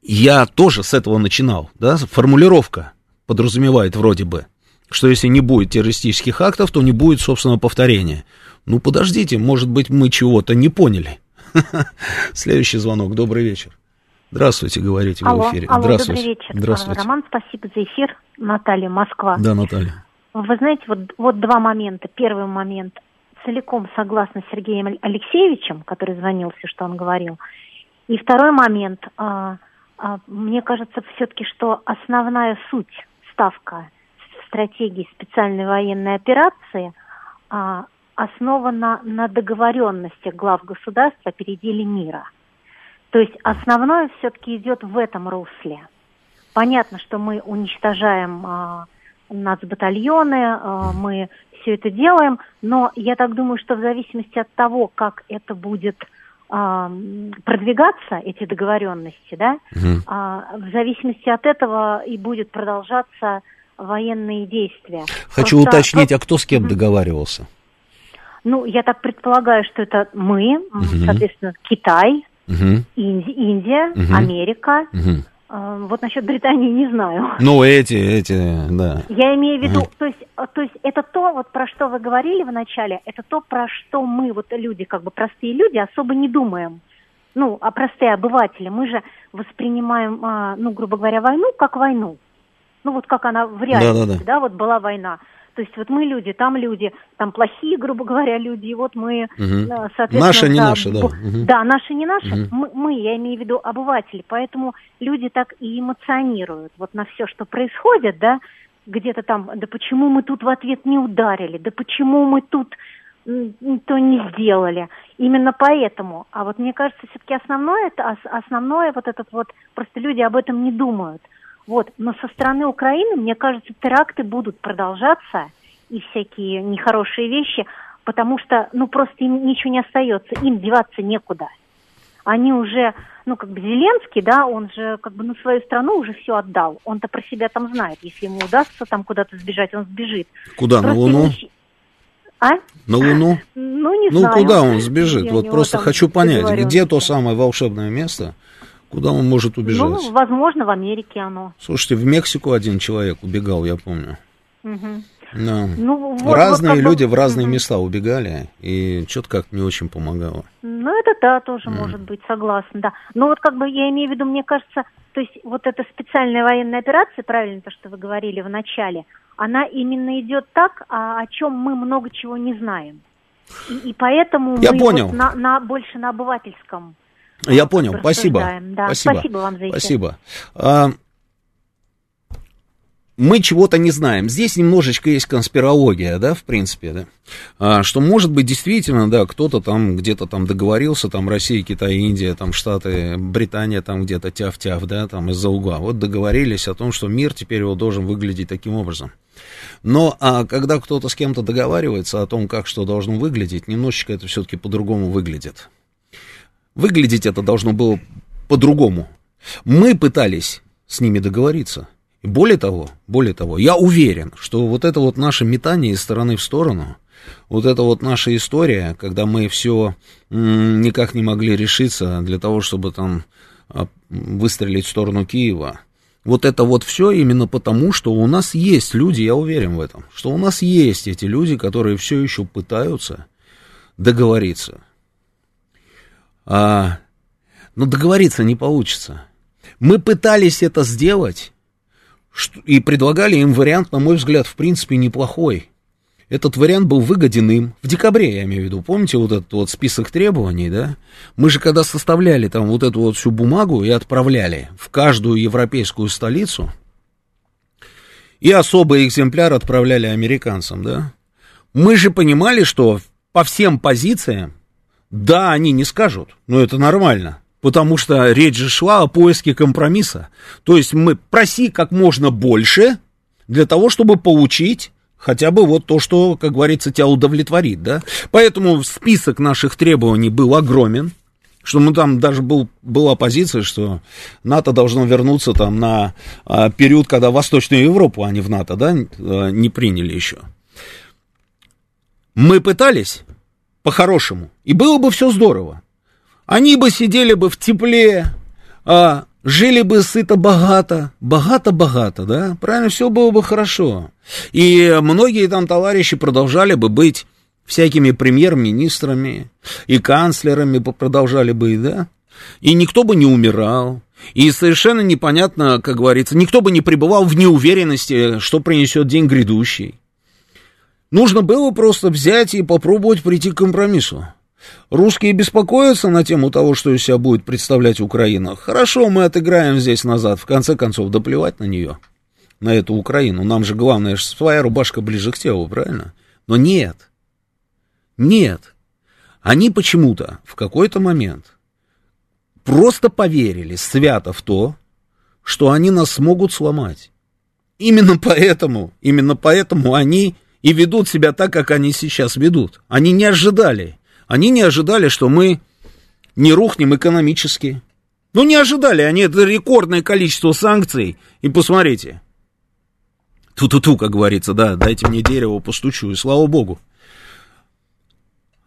[SPEAKER 1] я тоже с этого начинал, да, формулировка подразумевает вроде бы, что если не будет террористических актов, то не будет, собственно, повторения. Ну, подождите, может быть, мы чего-то не поняли. <laughs> Следующий звонок. Добрый вечер. Здравствуйте, говорите алло, в эфире.
[SPEAKER 9] Алло,
[SPEAKER 1] Здравствуйте.
[SPEAKER 9] добрый вечер.
[SPEAKER 1] Здравствуйте.
[SPEAKER 9] Роман, спасибо за эфир. Наталья, Москва.
[SPEAKER 1] Да, Наталья.
[SPEAKER 9] Вы знаете, вот, вот два момента. Первый момент. Целиком согласна с Сергеем Алексеевичем, который звонил, все, что он говорил. И второй момент. А, а, мне кажется все-таки, что основная суть, ставка стратегии специальной военной операции а, основана на договоренности глав государства о переделе мира. То есть основное все-таки идет в этом русле. Понятно, что мы уничтожаем а, нацбатальоны, а, мы все это делаем, но я так думаю, что в зависимости от того, как это будет а, продвигаться, эти договоренности, да, угу. а, в зависимости от этого и будет продолжаться военные действия.
[SPEAKER 1] Хочу Просто... уточнить, а кто с кем договаривался?
[SPEAKER 9] Ну, я так предполагаю, что это мы, угу. соответственно, Китай, угу. Инди- Индия, угу. Америка. Угу. Вот насчет Британии не знаю.
[SPEAKER 1] Ну, эти, эти, да.
[SPEAKER 9] Я имею в виду, то, есть, то есть это то, вот про что вы говорили в начале, это то, про что мы, вот люди, как бы простые люди, особо не думаем. Ну, а простые обыватели, мы же воспринимаем, а, ну, грубо говоря, войну как войну ну вот как она в реальности, да, да, да. да, вот была война. То есть вот мы люди, там люди, там плохие, грубо говоря, люди, и вот мы,
[SPEAKER 1] угу. соответственно... Наши, не да, наши, да.
[SPEAKER 9] Угу. Да, наши, не наши, угу. мы, мы, я имею в виду обыватели, поэтому люди так и эмоционируют вот на все, что происходит, да, где-то там, да почему мы тут в ответ не ударили, да почему мы тут то не сделали. Именно поэтому. А вот мне кажется, все-таки основное, это, основное вот этот вот, просто люди об этом не думают – вот. Но со стороны Украины, мне кажется, теракты будут продолжаться и всякие нехорошие вещи, потому что, ну, просто им ничего не остается, им деваться некуда. Они уже, ну, как бы Зеленский, да, он же как бы на свою страну уже все отдал. Он-то про себя там знает. Если ему удастся там куда-то сбежать, он сбежит.
[SPEAKER 1] Куда, просто на Луну?
[SPEAKER 9] А?
[SPEAKER 1] На Луну? <laughs>
[SPEAKER 9] Ну, не
[SPEAKER 1] ну,
[SPEAKER 9] знаю.
[SPEAKER 1] Ну, куда он сбежит? вот просто хочу понять, где то самое волшебное место, Куда он может убежать? Ну,
[SPEAKER 9] возможно, в Америке оно.
[SPEAKER 1] Слушайте, в Мексику один человек убегал, я помню.
[SPEAKER 9] Угу.
[SPEAKER 1] Да. Ну, вот, разные вот люди в разные угу. места убегали, и что-то как не очень помогало.
[SPEAKER 9] Ну, это да, тоже mm. может быть, согласна, да. Но вот как бы я имею в виду, мне кажется, то есть вот эта специальная военная операция, правильно то, что вы говорили в начале, она именно идет так, а, о чем мы много чего не знаем. И, и поэтому
[SPEAKER 1] я
[SPEAKER 9] мы
[SPEAKER 1] понял.
[SPEAKER 9] Вот на, на, больше на обывательском
[SPEAKER 1] я понял, спасибо.
[SPEAKER 9] Да. Спасибо. спасибо вам за
[SPEAKER 1] эфир. Спасибо. А, мы чего-то не знаем. Здесь немножечко есть конспирология, да, в принципе, да. А, что может быть действительно, да, кто-то там где-то там договорился, там Россия, Китай, Индия, там Штаты, Британия там где-то тяв-тяв, да, там из-за угла. Вот договорились о том, что мир теперь его должен выглядеть таким образом. Но а когда кто-то с кем-то договаривается о том, как что должно выглядеть, немножечко это все-таки по-другому выглядит. Выглядеть это должно было по-другому. Мы пытались с ними договориться. Более того, более того, я уверен, что вот это вот наше метание из стороны в сторону, вот это вот наша история, когда мы все никак не могли решиться для того, чтобы там а, выстрелить в сторону Киева, вот это вот все именно потому, что у нас есть люди, я уверен в этом, что у нас есть эти люди, которые все еще пытаются договориться. А, но договориться не получится. Мы пытались это сделать и предлагали им вариант, на мой взгляд, в принципе, неплохой. Этот вариант был выгоден им. В декабре, я имею в виду. Помните вот этот вот список требований, да? Мы же когда составляли там вот эту вот всю бумагу и отправляли в каждую европейскую столицу, и особый экземпляр отправляли американцам, да? Мы же понимали, что по всем позициям, да, они не скажут, но это нормально. Потому что речь же шла о поиске компромисса. То есть мы проси как можно больше для того, чтобы получить хотя бы вот то, что, как говорится, тебя удовлетворит, да. Поэтому список наших требований был огромен, что мы там даже был, была позиция, что НАТО должно вернуться там на а, период, когда Восточную Европу, а не в НАТО, да, а, не приняли еще. Мы пытались по-хорошему, и было бы все здорово. Они бы сидели бы в тепле, а, жили бы сыто-богато, богато-богато, да, правильно, все было бы хорошо. И многие там товарищи продолжали бы быть всякими премьер-министрами и канцлерами продолжали бы, да, и никто бы не умирал, и совершенно непонятно, как говорится, никто бы не пребывал в неуверенности, что принесет день грядущий. Нужно было просто взять и попробовать прийти к компромиссу. Русские беспокоятся на тему того, что из себя будет представлять Украина. Хорошо, мы отыграем здесь назад. В конце концов, доплевать на нее, на эту Украину. Нам же главное, своя рубашка ближе к телу, правильно? Но нет. Нет. Они почему-то в какой-то момент просто поверили свято в то, что они нас смогут сломать. Именно поэтому, именно поэтому они и ведут себя так, как они сейчас ведут. Они не ожидали они не ожидали, что мы не рухнем экономически. Ну, не ожидали они, это рекордное количество санкций. И посмотрите. Ту-ту-ту, как говорится, да, дайте мне дерево, постучу, и слава богу.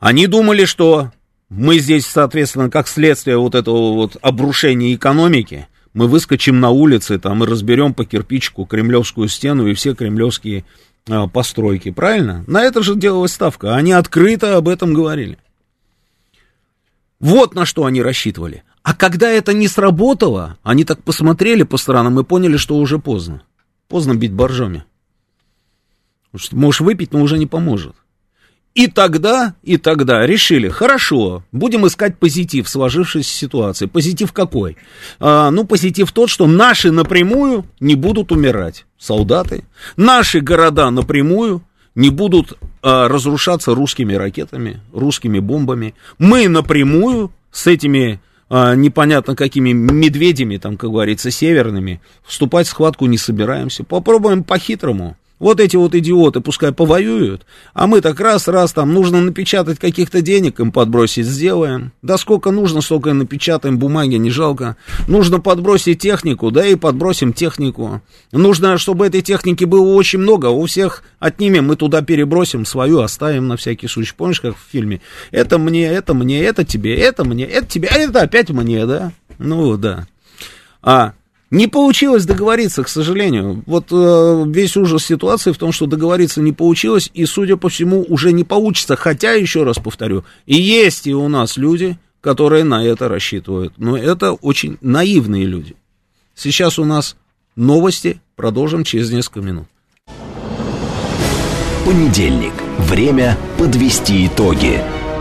[SPEAKER 1] Они думали, что мы здесь, соответственно, как следствие вот этого вот обрушения экономики, мы выскочим на улицы там и разберем по кирпичку кремлевскую стену и все кремлевские постройки, правильно? На это же делалась ставка, они открыто об этом говорили. Вот на что они рассчитывали. А когда это не сработало, они так посмотрели по сторонам и поняли, что уже поздно. Поздно бить боржоми. Можешь выпить, но уже не поможет. И тогда, и тогда решили, хорошо, будем искать позитив в сложившейся ситуации. Позитив какой? А, ну, позитив тот, что наши напрямую не будут умирать, солдаты. Наши города напрямую не будут а, разрушаться русскими ракетами, русскими бомбами. Мы напрямую с этими а, непонятно какими медведями, там, как говорится, северными, вступать в схватку не собираемся. Попробуем по-хитрому. Вот эти вот идиоты пускай повоюют, а мы так раз-раз там нужно напечатать каких-то денег им подбросить, сделаем. Да сколько нужно, столько и напечатаем, бумаги не жалко. Нужно подбросить технику, да и подбросим технику. Нужно, чтобы этой техники было очень много, у всех отнимем, мы туда перебросим, свою оставим на всякий случай. Помнишь, как в фильме? Это мне, это мне, это тебе, это мне, это тебе, а это опять мне, да? Ну, да. А, не получилось договориться, к сожалению. Вот э, весь ужас ситуации в том, что договориться не получилось, и, судя по всему, уже не получится. Хотя, еще раз повторю, и есть и у нас люди, которые на это рассчитывают. Но это очень наивные люди. Сейчас у нас новости. Продолжим через несколько минут.
[SPEAKER 2] Понедельник. Время подвести итоги.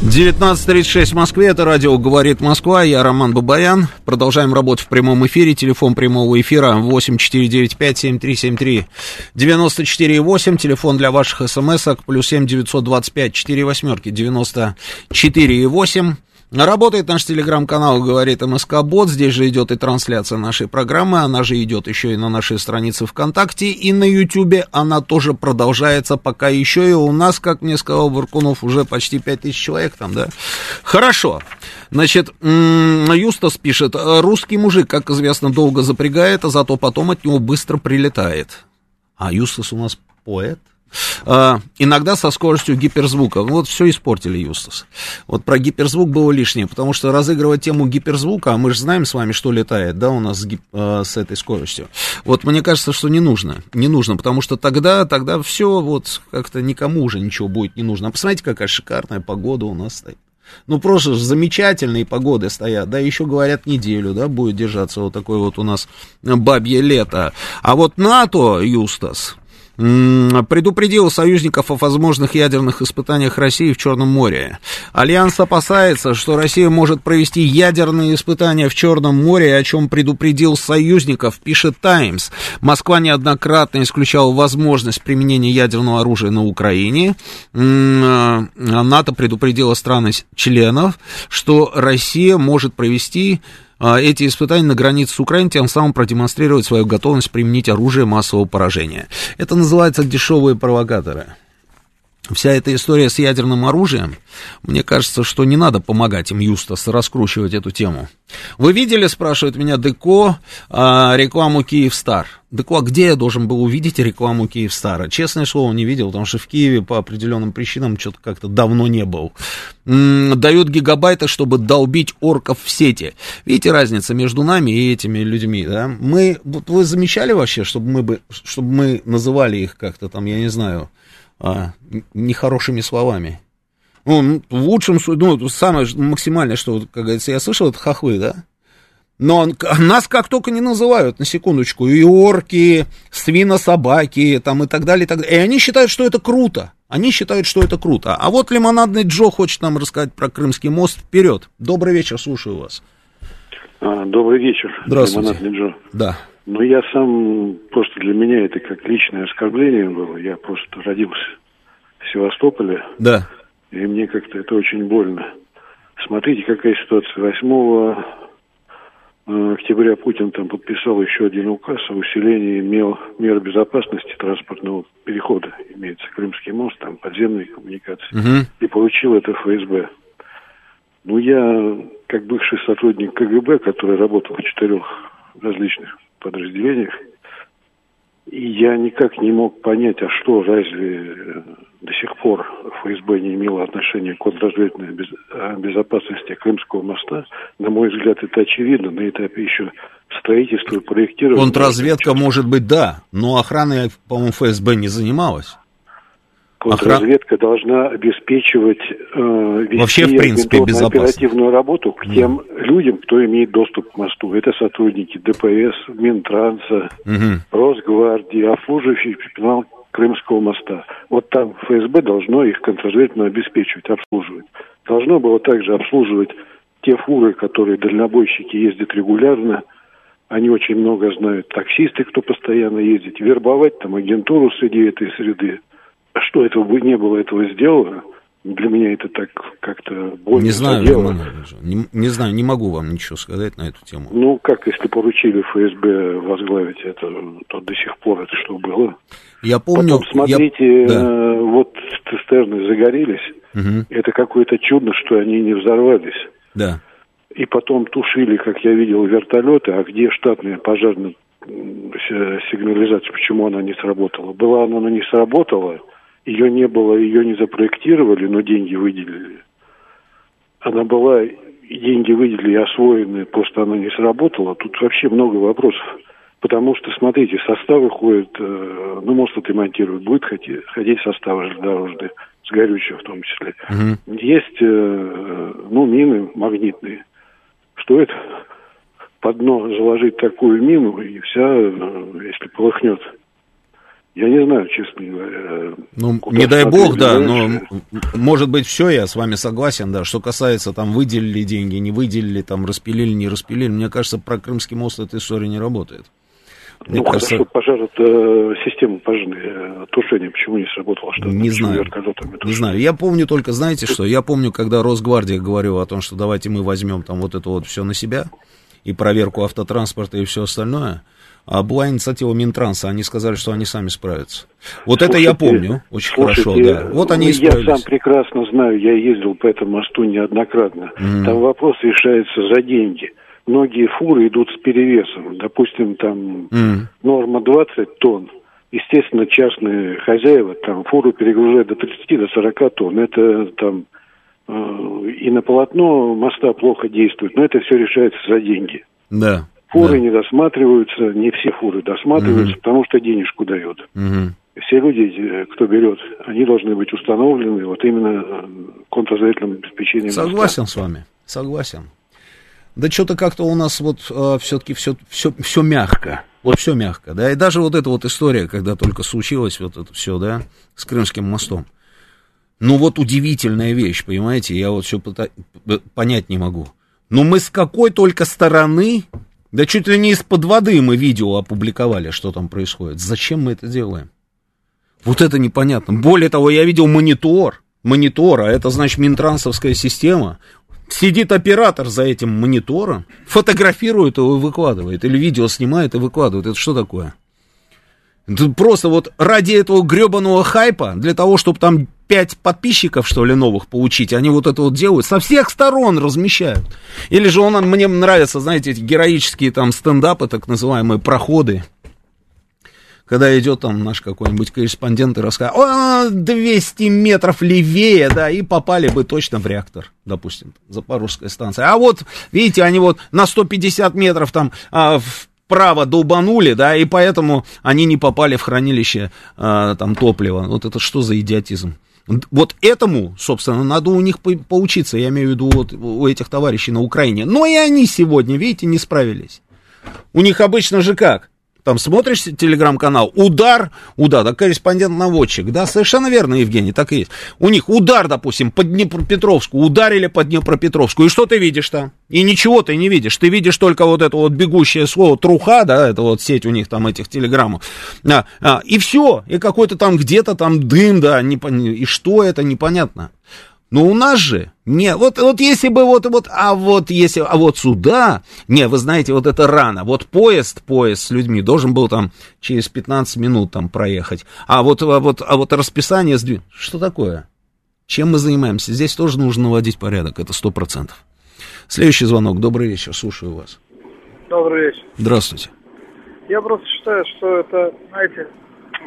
[SPEAKER 1] 19.36 в Москве, это радио «Говорит Москва», я Роман Бабаян. Продолжаем работу в прямом эфире, телефон прямого эфира 8495-7373-94,8, телефон для ваших смс-ок, плюс 7 925 4 восьмерки. 94,8. Работает наш телеграм-канал «Говорит МСК Бот». Здесь же идет и трансляция нашей программы. Она же идет еще и на нашей странице ВКонтакте. И на Ютубе она тоже продолжается пока еще. И у нас, как мне сказал Варкунов, уже почти 5000 человек там, да? Хорошо. Значит, Юстас пишет. Русский мужик, как известно, долго запрягает, а зато потом от него быстро прилетает. А Юстас у нас поэт? А, иногда со скоростью гиперзвука. Вот все испортили, Юстас. Вот про гиперзвук было лишнее, потому что разыгрывать тему гиперзвука, а мы же знаем с вами, что летает, да, у нас с, гип, а, с этой скоростью. Вот мне кажется, что не нужно. Не нужно, потому что тогда, тогда все вот как-то никому уже ничего будет не нужно. А посмотрите, какая шикарная погода у нас стоит. Ну, просто замечательные погоды стоят, да, еще говорят неделю, да, будет держаться вот такое вот у нас бабье лето. А вот НАТО, Юстас, предупредил союзников о возможных ядерных испытаниях России в Черном море. Альянс опасается, что Россия может провести ядерные испытания в Черном море, о чем предупредил союзников, пишет Таймс. Москва неоднократно исключала возможность применения ядерного оружия на Украине. А, НАТО предупредило страны-членов, что Россия может провести эти испытания на границе с Украиной, тем самым продемонстрировать свою готовность применить оружие массового поражения. Это называется дешевые провокаторы вся эта история с ядерным оружием, мне кажется, что не надо помогать им, Юстас, раскручивать эту тему. Вы видели, спрашивает меня Деко, а, рекламу Киевстар? Деко, а где я должен был увидеть рекламу Киевстара? Честное слово, не видел, потому что в Киеве по определенным причинам что-то как-то давно не был. Дают гигабайты, чтобы долбить орков в сети. Видите разница между нами и этими людьми, да? Мы, вот вы замечали вообще, чтобы мы, бы, чтобы мы называли их как-то там, я не знаю, а, нехорошими словами. Ну, в лучшем случае, ну, самое максимальное, что, как говорится, я слышал, это хохлы, да? Но нас как только не называют, на секундочку, и орки, свинособаки, там и так далее, и так далее. И они считают, что это круто. Они считают, что это круто. А вот лимонадный Джо хочет нам рассказать про Крымский мост. Вперед. Добрый вечер, слушаю вас.
[SPEAKER 10] А, добрый вечер.
[SPEAKER 1] Здравствуйте.
[SPEAKER 10] Лимонадный Джо.
[SPEAKER 1] Да.
[SPEAKER 10] Ну, я сам, просто для меня это как личное оскорбление было. Я просто родился в Севастополе.
[SPEAKER 1] Да.
[SPEAKER 10] И мне как-то это очень больно. Смотрите, какая ситуация. 8 э, октября Путин там подписал еще один указ о усилении мер, мер безопасности транспортного перехода. Имеется Крымский мост, там подземные коммуникации.
[SPEAKER 1] Угу.
[SPEAKER 10] И получил это ФСБ. Ну, я, как бывший сотрудник КГБ, который работал в четырех различных подразделениях. И я никак не мог понять, а что, разве э, до сих пор ФСБ не имело отношения к контрразведывательной без, безопасности Крымского моста? На мой взгляд, это очевидно на этапе еще строительства и проектирования.
[SPEAKER 1] Контрразведка, может быть, да, но охраной, по-моему, ФСБ не занималась.
[SPEAKER 10] Контрразведка Охран... должна обеспечивать э,
[SPEAKER 1] Вообще, в принципе,
[SPEAKER 10] оперативную работу к тем mm. людям, кто имеет доступ к мосту. Это сотрудники ДПС, Минтранса, mm-hmm. Росгвардии, обслуживающий персонал Крымского моста. Вот там ФСБ должно их контрразведывательно обеспечивать, обслуживать. Должно было также обслуживать те фуры, которые дальнобойщики ездят регулярно, они очень много знают. Таксисты, кто постоянно ездит, вербовать там агентуру среди этой среды что этого бы не было этого сделано, для меня это так как-то больно.
[SPEAKER 1] Не знаю, не, не знаю, не могу вам ничего сказать на эту тему.
[SPEAKER 10] Ну, как если поручили ФСБ возглавить это, то до сих пор это что было?
[SPEAKER 1] Я помню...
[SPEAKER 10] Потом, смотрите,
[SPEAKER 1] я... Да.
[SPEAKER 10] Э, вот цистерны загорелись,
[SPEAKER 1] угу.
[SPEAKER 10] это какое-то чудо, что они не взорвались.
[SPEAKER 1] Да.
[SPEAKER 10] И потом тушили, как я видел, вертолеты, а где штатная пожарная сигнализация, почему она не сработала? Была она, но не сработала, ее не было, ее не запроектировали, но деньги выделили. Она была, деньги выделили и освоены, просто она не сработала. Тут вообще много вопросов. Потому что, смотрите, составы ходят, э, ну, может, отремонтируют, будет ходить, ходить составы железнодорожные, с горючим в том числе.
[SPEAKER 1] Угу.
[SPEAKER 10] Есть, э, ну, мины магнитные. Что это? Под дно заложить такую мину, и вся, э, если полыхнет, я не знаю, честно говоря.
[SPEAKER 1] Ну, не дай бог, да, но может быть все, я с вами согласен, да. Что касается там выделили деньги, не выделили, там распилили, не распилили, мне кажется, про Крымский мост эта история не работает.
[SPEAKER 10] Мне ну, кажется... хорошо, пожар, это система пожарной э, тушения, почему не сработало? Что
[SPEAKER 1] не знаю, не знаю. Я помню только, знаете что, я помню, когда Росгвардия говорила о том, что давайте мы возьмем там вот это вот все на себя, и проверку автотранспорта и все остальное, а была инициатива Минтранса, они сказали, что они сами справятся. Вот слушайте, это я помню очень слушайте, хорошо, да. Вот они
[SPEAKER 10] Я сам прекрасно знаю, я ездил по этому мосту неоднократно. Mm. Там вопрос решается за деньги. Многие фуры идут с перевесом. Допустим, там
[SPEAKER 1] mm.
[SPEAKER 10] норма 20 тонн. Естественно, частные хозяева там фуру перегружают до 30 до 40 тонн. Это там э, и на полотно моста плохо действует, но это все решается за деньги.
[SPEAKER 1] Да.
[SPEAKER 10] Фуры
[SPEAKER 1] да.
[SPEAKER 10] не досматриваются, не все фуры досматриваются, угу. потому что денежку дают.
[SPEAKER 1] Угу.
[SPEAKER 10] все люди, кто берет, они должны быть установлены вот именно э, контрразведывательным обеспечением.
[SPEAKER 1] Согласен с вами, согласен. Да что-то как-то у нас вот э, все-таки все, все, все мягко. Вот все мягко, да. И даже вот эта вот история, когда только случилось вот это все, да, с Крымским мостом. Ну вот удивительная вещь, понимаете, я вот все понять не могу. Но мы с какой только стороны, да чуть ли не из-под воды мы видео опубликовали, что там происходит. Зачем мы это делаем? Вот это непонятно. Более того, я видел монитор, монитор, а это значит Минтрансовская система. Сидит оператор за этим монитором, фотографирует его и выкладывает, или видео снимает и выкладывает. Это что такое? Просто вот ради этого гребаного хайпа, для того, чтобы там пять подписчиков, что ли, новых получить, они вот это вот делают, со всех сторон размещают. Или же он, мне нравится, знаете, эти героические там стендапы, так называемые проходы, когда идет там наш какой-нибудь корреспондент и рассказывает, о, 200 метров левее, да, и попали бы точно в реактор, допустим, Запорожская станция. А вот, видите, они вот на 150 метров там а, вправо долбанули, да, и поэтому они не попали в хранилище а, там топлива. Вот это что за идиотизм? Вот этому, собственно, надо у них поучиться, я имею в виду вот у этих товарищей на Украине. Но и они сегодня, видите, не справились. У них обычно же как? Там смотришь телеграм-канал, удар, удар, да, корреспондент-наводчик, да, совершенно верно, Евгений, так и есть. У них удар, допустим, по Днепропетровску, ударили по Днепропетровску, и что ты видишь там? И ничего ты не видишь, ты видишь только вот это вот бегущее слово труха, да, это вот сеть у них там этих телеграммов, а, а, и все, и какой-то там где-то там дым, да, не, и что это, непонятно. Но у нас же, не, вот, вот если бы вот, вот, а вот если, а вот сюда, не, вы знаете, вот это рано, вот поезд, поезд с людьми должен был там через 15 минут там проехать, а вот, а вот, а вот расписание сдвиг, что такое? Чем мы занимаемся? Здесь тоже нужно наводить порядок, это сто процентов. Следующий звонок, добрый вечер, слушаю вас.
[SPEAKER 11] Добрый вечер.
[SPEAKER 1] Здравствуйте.
[SPEAKER 11] Я просто считаю, что это, знаете,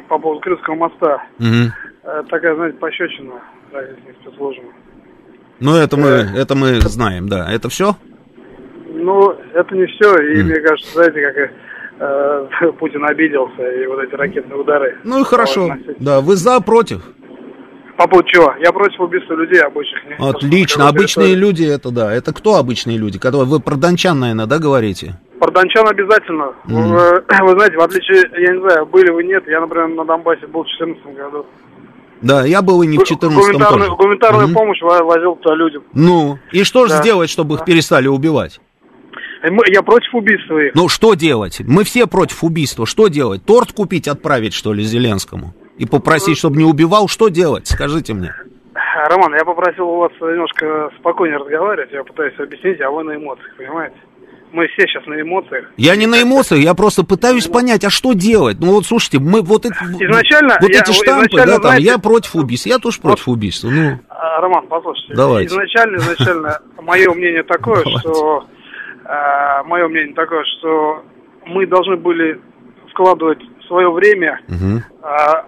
[SPEAKER 11] по поводу Крымского моста,
[SPEAKER 1] угу.
[SPEAKER 11] такая, знаете, пощечина российских спецслужб.
[SPEAKER 1] Ну, это мы, это мы знаем, да. Это все?
[SPEAKER 11] Ну, это не все. И mm. мне кажется, знаете, как э, <laughs> Путин обиделся, и вот эти ракетные удары.
[SPEAKER 1] Ну и хорошо. Да, вы за, против?
[SPEAKER 11] По поводу чего? Я против убийства людей обычных.
[SPEAKER 1] Отлично. Обычные люди это да. Это кто обычные люди? Которые вы про Дончан, наверное, да, говорите?
[SPEAKER 11] Про Дончан обязательно. Mm. Вы, вы знаете, в отличие, я не знаю, были вы нет, я, например, на Донбассе был в 2014 году.
[SPEAKER 1] Да, я был и не в 14
[SPEAKER 11] Гуманитарную, тоже. гуманитарную угу. помощь возил туда людям.
[SPEAKER 1] Ну, и что же да. сделать, чтобы их перестали убивать?
[SPEAKER 11] Э, я против убийства их.
[SPEAKER 1] Ну, что делать? Мы все против убийства. Что делать? Торт купить, отправить, что ли, Зеленскому? И попросить, чтобы не убивал? Что делать? Скажите мне.
[SPEAKER 11] Роман, я попросил у вас немножко спокойнее разговаривать. Я пытаюсь объяснить, а вы на эмоциях, понимаете? Мы все сейчас на эмоциях.
[SPEAKER 1] Я не на эмоциях, я просто пытаюсь понять, а что делать? Ну вот слушайте, мы вот, это,
[SPEAKER 11] изначально,
[SPEAKER 1] вот я, эти штампы, да, там, знаете, я против убийства, я тоже против вот, убийства. Ну.
[SPEAKER 11] А, Роман, послушайте,
[SPEAKER 1] Давайте.
[SPEAKER 11] изначально, изначально <laughs> мое мнение такое, что а, мое мнение такое, что мы должны были вкладывать свое время
[SPEAKER 1] угу.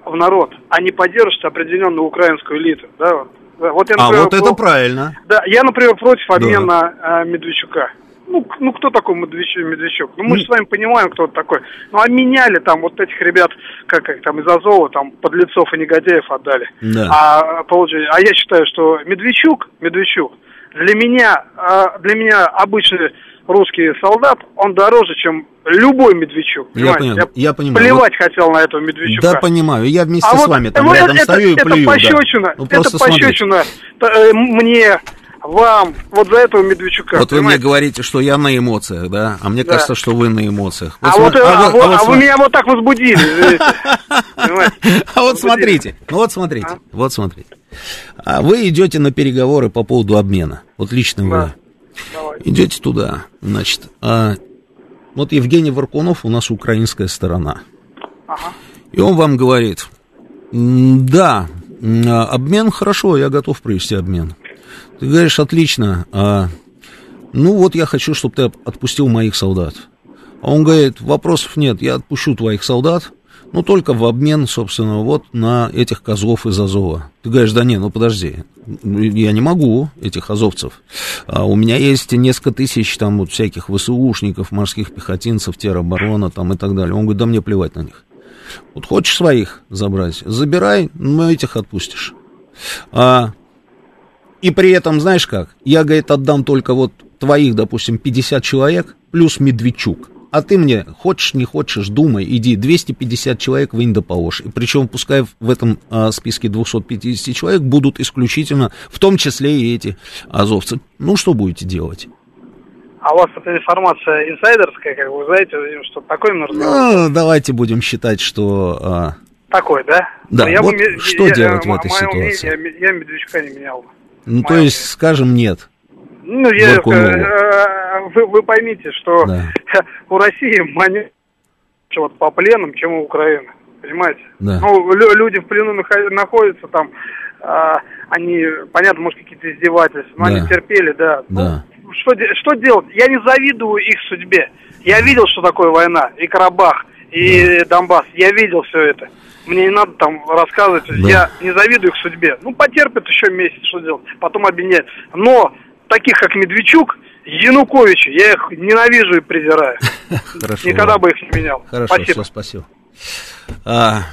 [SPEAKER 11] в народ, а не поддерживать определенную украинскую элиту, да,
[SPEAKER 1] вот я, а, например, а вот это правильно.
[SPEAKER 11] Да, я, например, против обмена да. Медведчука ну, ну кто такой Медведчук? Медведчук? Ну, мы же с вами понимаем, кто это такой. Ну, а меняли там вот этих ребят, как, как там из Азова, там, подлецов и негодяев отдали.
[SPEAKER 1] Да.
[SPEAKER 11] А, получили, а я считаю, что Медведчук, Медведчук, для меня, а, для меня обычный русский солдат, он дороже, чем любой Медведчук.
[SPEAKER 1] Я, понял, я, я понимаю.
[SPEAKER 11] Плевать вот, хотел на этого Медведчука.
[SPEAKER 1] Да, понимаю. Я вместе а с вот, вами там вот рядом
[SPEAKER 11] это,
[SPEAKER 1] стою
[SPEAKER 11] это,
[SPEAKER 1] и плюю.
[SPEAKER 11] Это пощечина,
[SPEAKER 1] да. ну,
[SPEAKER 11] это пощечина э, мне, вам, вот за этого Медведчука.
[SPEAKER 1] Вот понимаете? вы мне говорите, что я на эмоциях, да? А мне да. кажется, что вы на эмоциях.
[SPEAKER 11] Вот а, вот, а, а, вот, а, а вы меня вот так возбудили. <laughs>
[SPEAKER 1] А вот смотрите, ну вот смотрите, а? вот смотрите. А вы идете на переговоры по поводу обмена. Вот лично вы. Идете туда, значит. А, вот Евгений Варкунов у нас украинская сторона. И он вам говорит, да, обмен хорошо, я готов провести обмен. Ты говоришь, отлично, а, ну вот я хочу, чтобы ты отпустил моих солдат. А он говорит, вопросов нет, я отпущу твоих солдат, но только в обмен, собственно, вот на этих козлов из Азова. Ты говоришь, да не, ну подожди, я не могу этих азовцев. А у меня есть несколько тысяч там вот всяких ВСУшников, морских пехотинцев, тероборона там и так далее. Он говорит, да мне плевать на них. Вот хочешь своих забрать, забирай, но этих отпустишь. А, и при этом, знаешь как, я, говорит, отдам только вот твоих, допустим, 50 человек, плюс Медведчук. А ты мне, хочешь, не хочешь, думай, иди, 250 человек вынь да положь. И причем, пускай в этом а, списке 250 человек будут исключительно, в том числе и эти азовцы. Ну, что будете делать?
[SPEAKER 11] А у вас эта информация инсайдерская, как вы знаете, что такое нужно?
[SPEAKER 1] Ну, давайте будем считать, что... А...
[SPEAKER 11] Такой, да?
[SPEAKER 1] Да, я вот бы, что я, делать я, в этой ситуации?
[SPEAKER 11] Мнение, я, я Медведчука не менял.
[SPEAKER 1] Ну, то есть, скажем, нет.
[SPEAKER 11] Ну, я, э, вы, вы поймите, что да. <laughs> у России монет вот по пленам, чем у Украины. Понимаете?
[SPEAKER 1] Да.
[SPEAKER 11] Ну, люди в плену находятся там, э, они, понятно, может, какие-то издевательства, но да. они терпели, да.
[SPEAKER 1] Да.
[SPEAKER 11] Ну, что, что делать? Я не завидую их судьбе. Я видел, что такое война, и Карабах, и да. Донбасс. Я видел все это. Мне не надо там рассказывать. Да. Я не завидую их судьбе. Ну, потерпят еще месяц, что делать. Потом обвинять. Но таких, как Медведчук, Януковича, я их ненавижу и презираю. <laughs>
[SPEAKER 1] Хорошо.
[SPEAKER 11] Никогда бы их не менял.
[SPEAKER 1] Хорошо, спасибо. Все, спасибо. А,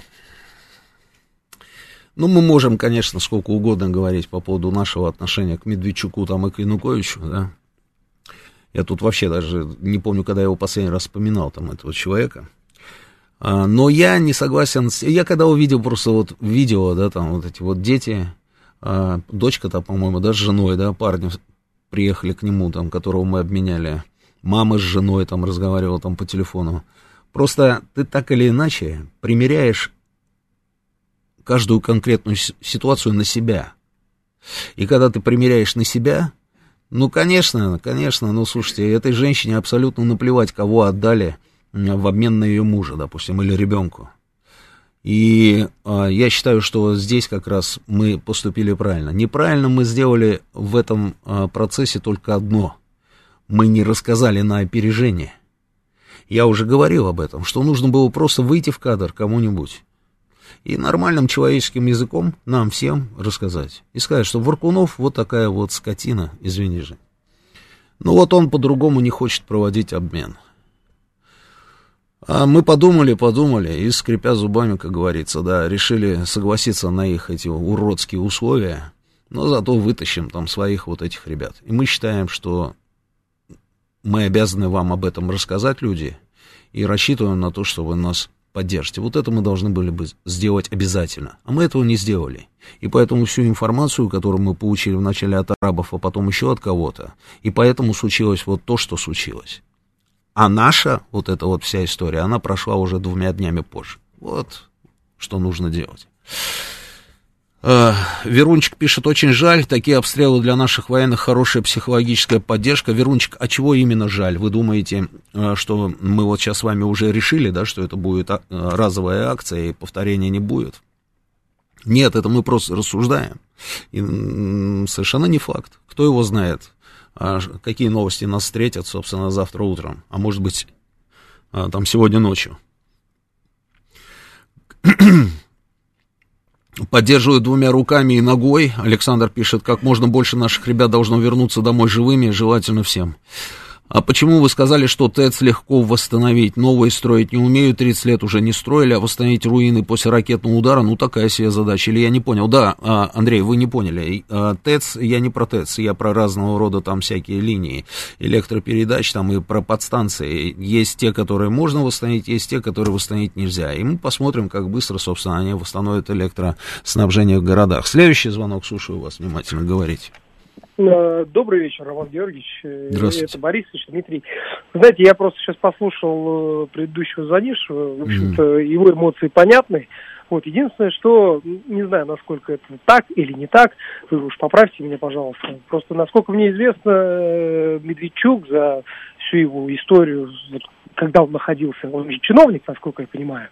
[SPEAKER 1] ну, мы можем, конечно, сколько угодно говорить по поводу нашего отношения к Медведчуку там и к Януковичу, да. Я тут вообще даже не помню, когда я его последний раз вспоминал, там, этого человека. А, но я не согласен с... Я когда увидел просто вот видео, да, там вот эти вот дети, а, дочка-то, по-моему, да, с женой, да, парни приехали к нему, там, которого мы обменяли. Мама с женой там разговаривала там по телефону. Просто ты так или иначе примеряешь каждую конкретную ситуацию на себя. И когда ты примеряешь на себя, ну, конечно, конечно, ну, слушайте, этой женщине абсолютно наплевать, кого отдали в обмен на ее мужа, допустим, или ребенку. И а, я считаю, что здесь как раз мы поступили правильно. Неправильно мы сделали в этом а, процессе только одно. Мы не рассказали на опережение. Я уже говорил об этом, что нужно было просто выйти в кадр кому-нибудь и нормальным человеческим языком нам всем рассказать. И сказать, что Варкунов вот такая вот скотина, извини же. Ну вот он по-другому не хочет проводить обмен. А мы подумали, подумали, и, скрипя зубами, как говорится, да, решили согласиться на их эти уродские условия, но зато вытащим там своих вот этих ребят. И мы считаем, что мы обязаны вам об этом рассказать, люди, и рассчитываем на то, что вы нас поддержите. Вот это мы должны были бы сделать обязательно. А мы этого не сделали. И поэтому всю информацию, которую мы получили вначале от арабов, а потом еще от кого-то, и поэтому случилось вот то, что случилось. А наша, вот эта вот вся история, она прошла уже двумя днями позже. Вот что нужно делать. Э, Верунчик пишет, очень жаль, такие обстрелы для наших военных, хорошая психологическая поддержка. Верунчик, а чего именно жаль? Вы думаете, э, что мы вот сейчас с вами уже решили, да, что это будет а, разовая акция и повторения не будет? Нет, это мы просто рассуждаем. И совершенно не факт. Кто его знает? А какие новости нас встретят, собственно, завтра утром, а может быть, а, там сегодня ночью. <clears throat> Поддерживаю двумя руками и ногой. Александр пишет, как можно больше наших ребят должно вернуться домой живыми, желательно всем. А почему вы сказали, что ТЭЦ легко восстановить? Новые строить не умеют, 30 лет уже не строили, а восстановить руины после ракетного удара, ну такая себе задача. Или я не понял? Да, а, Андрей, вы не поняли. А, ТЭЦ, я не про ТЭЦ, я про разного рода там всякие линии электропередач там и про подстанции. Есть те, которые можно восстановить, есть те, которые восстановить нельзя. И мы посмотрим, как быстро, собственно, они восстановят электроснабжение в городах. Следующий звонок, слушаю вас внимательно, говорите.
[SPEAKER 12] Э, добрый вечер, Роман Георгиевич.
[SPEAKER 1] Э, Здравствуйте.
[SPEAKER 12] Это Борис, Дмитрий. знаете, я просто сейчас послушал э, предыдущего звонившего. В общем-то, mm. его эмоции понятны. Вот, единственное, что, не знаю, насколько это так или не так, вы уж поправьте меня, пожалуйста. Просто, насколько мне известно, Медведчук за всю его историю, вот, когда он находился, он же чиновник, насколько я понимаю,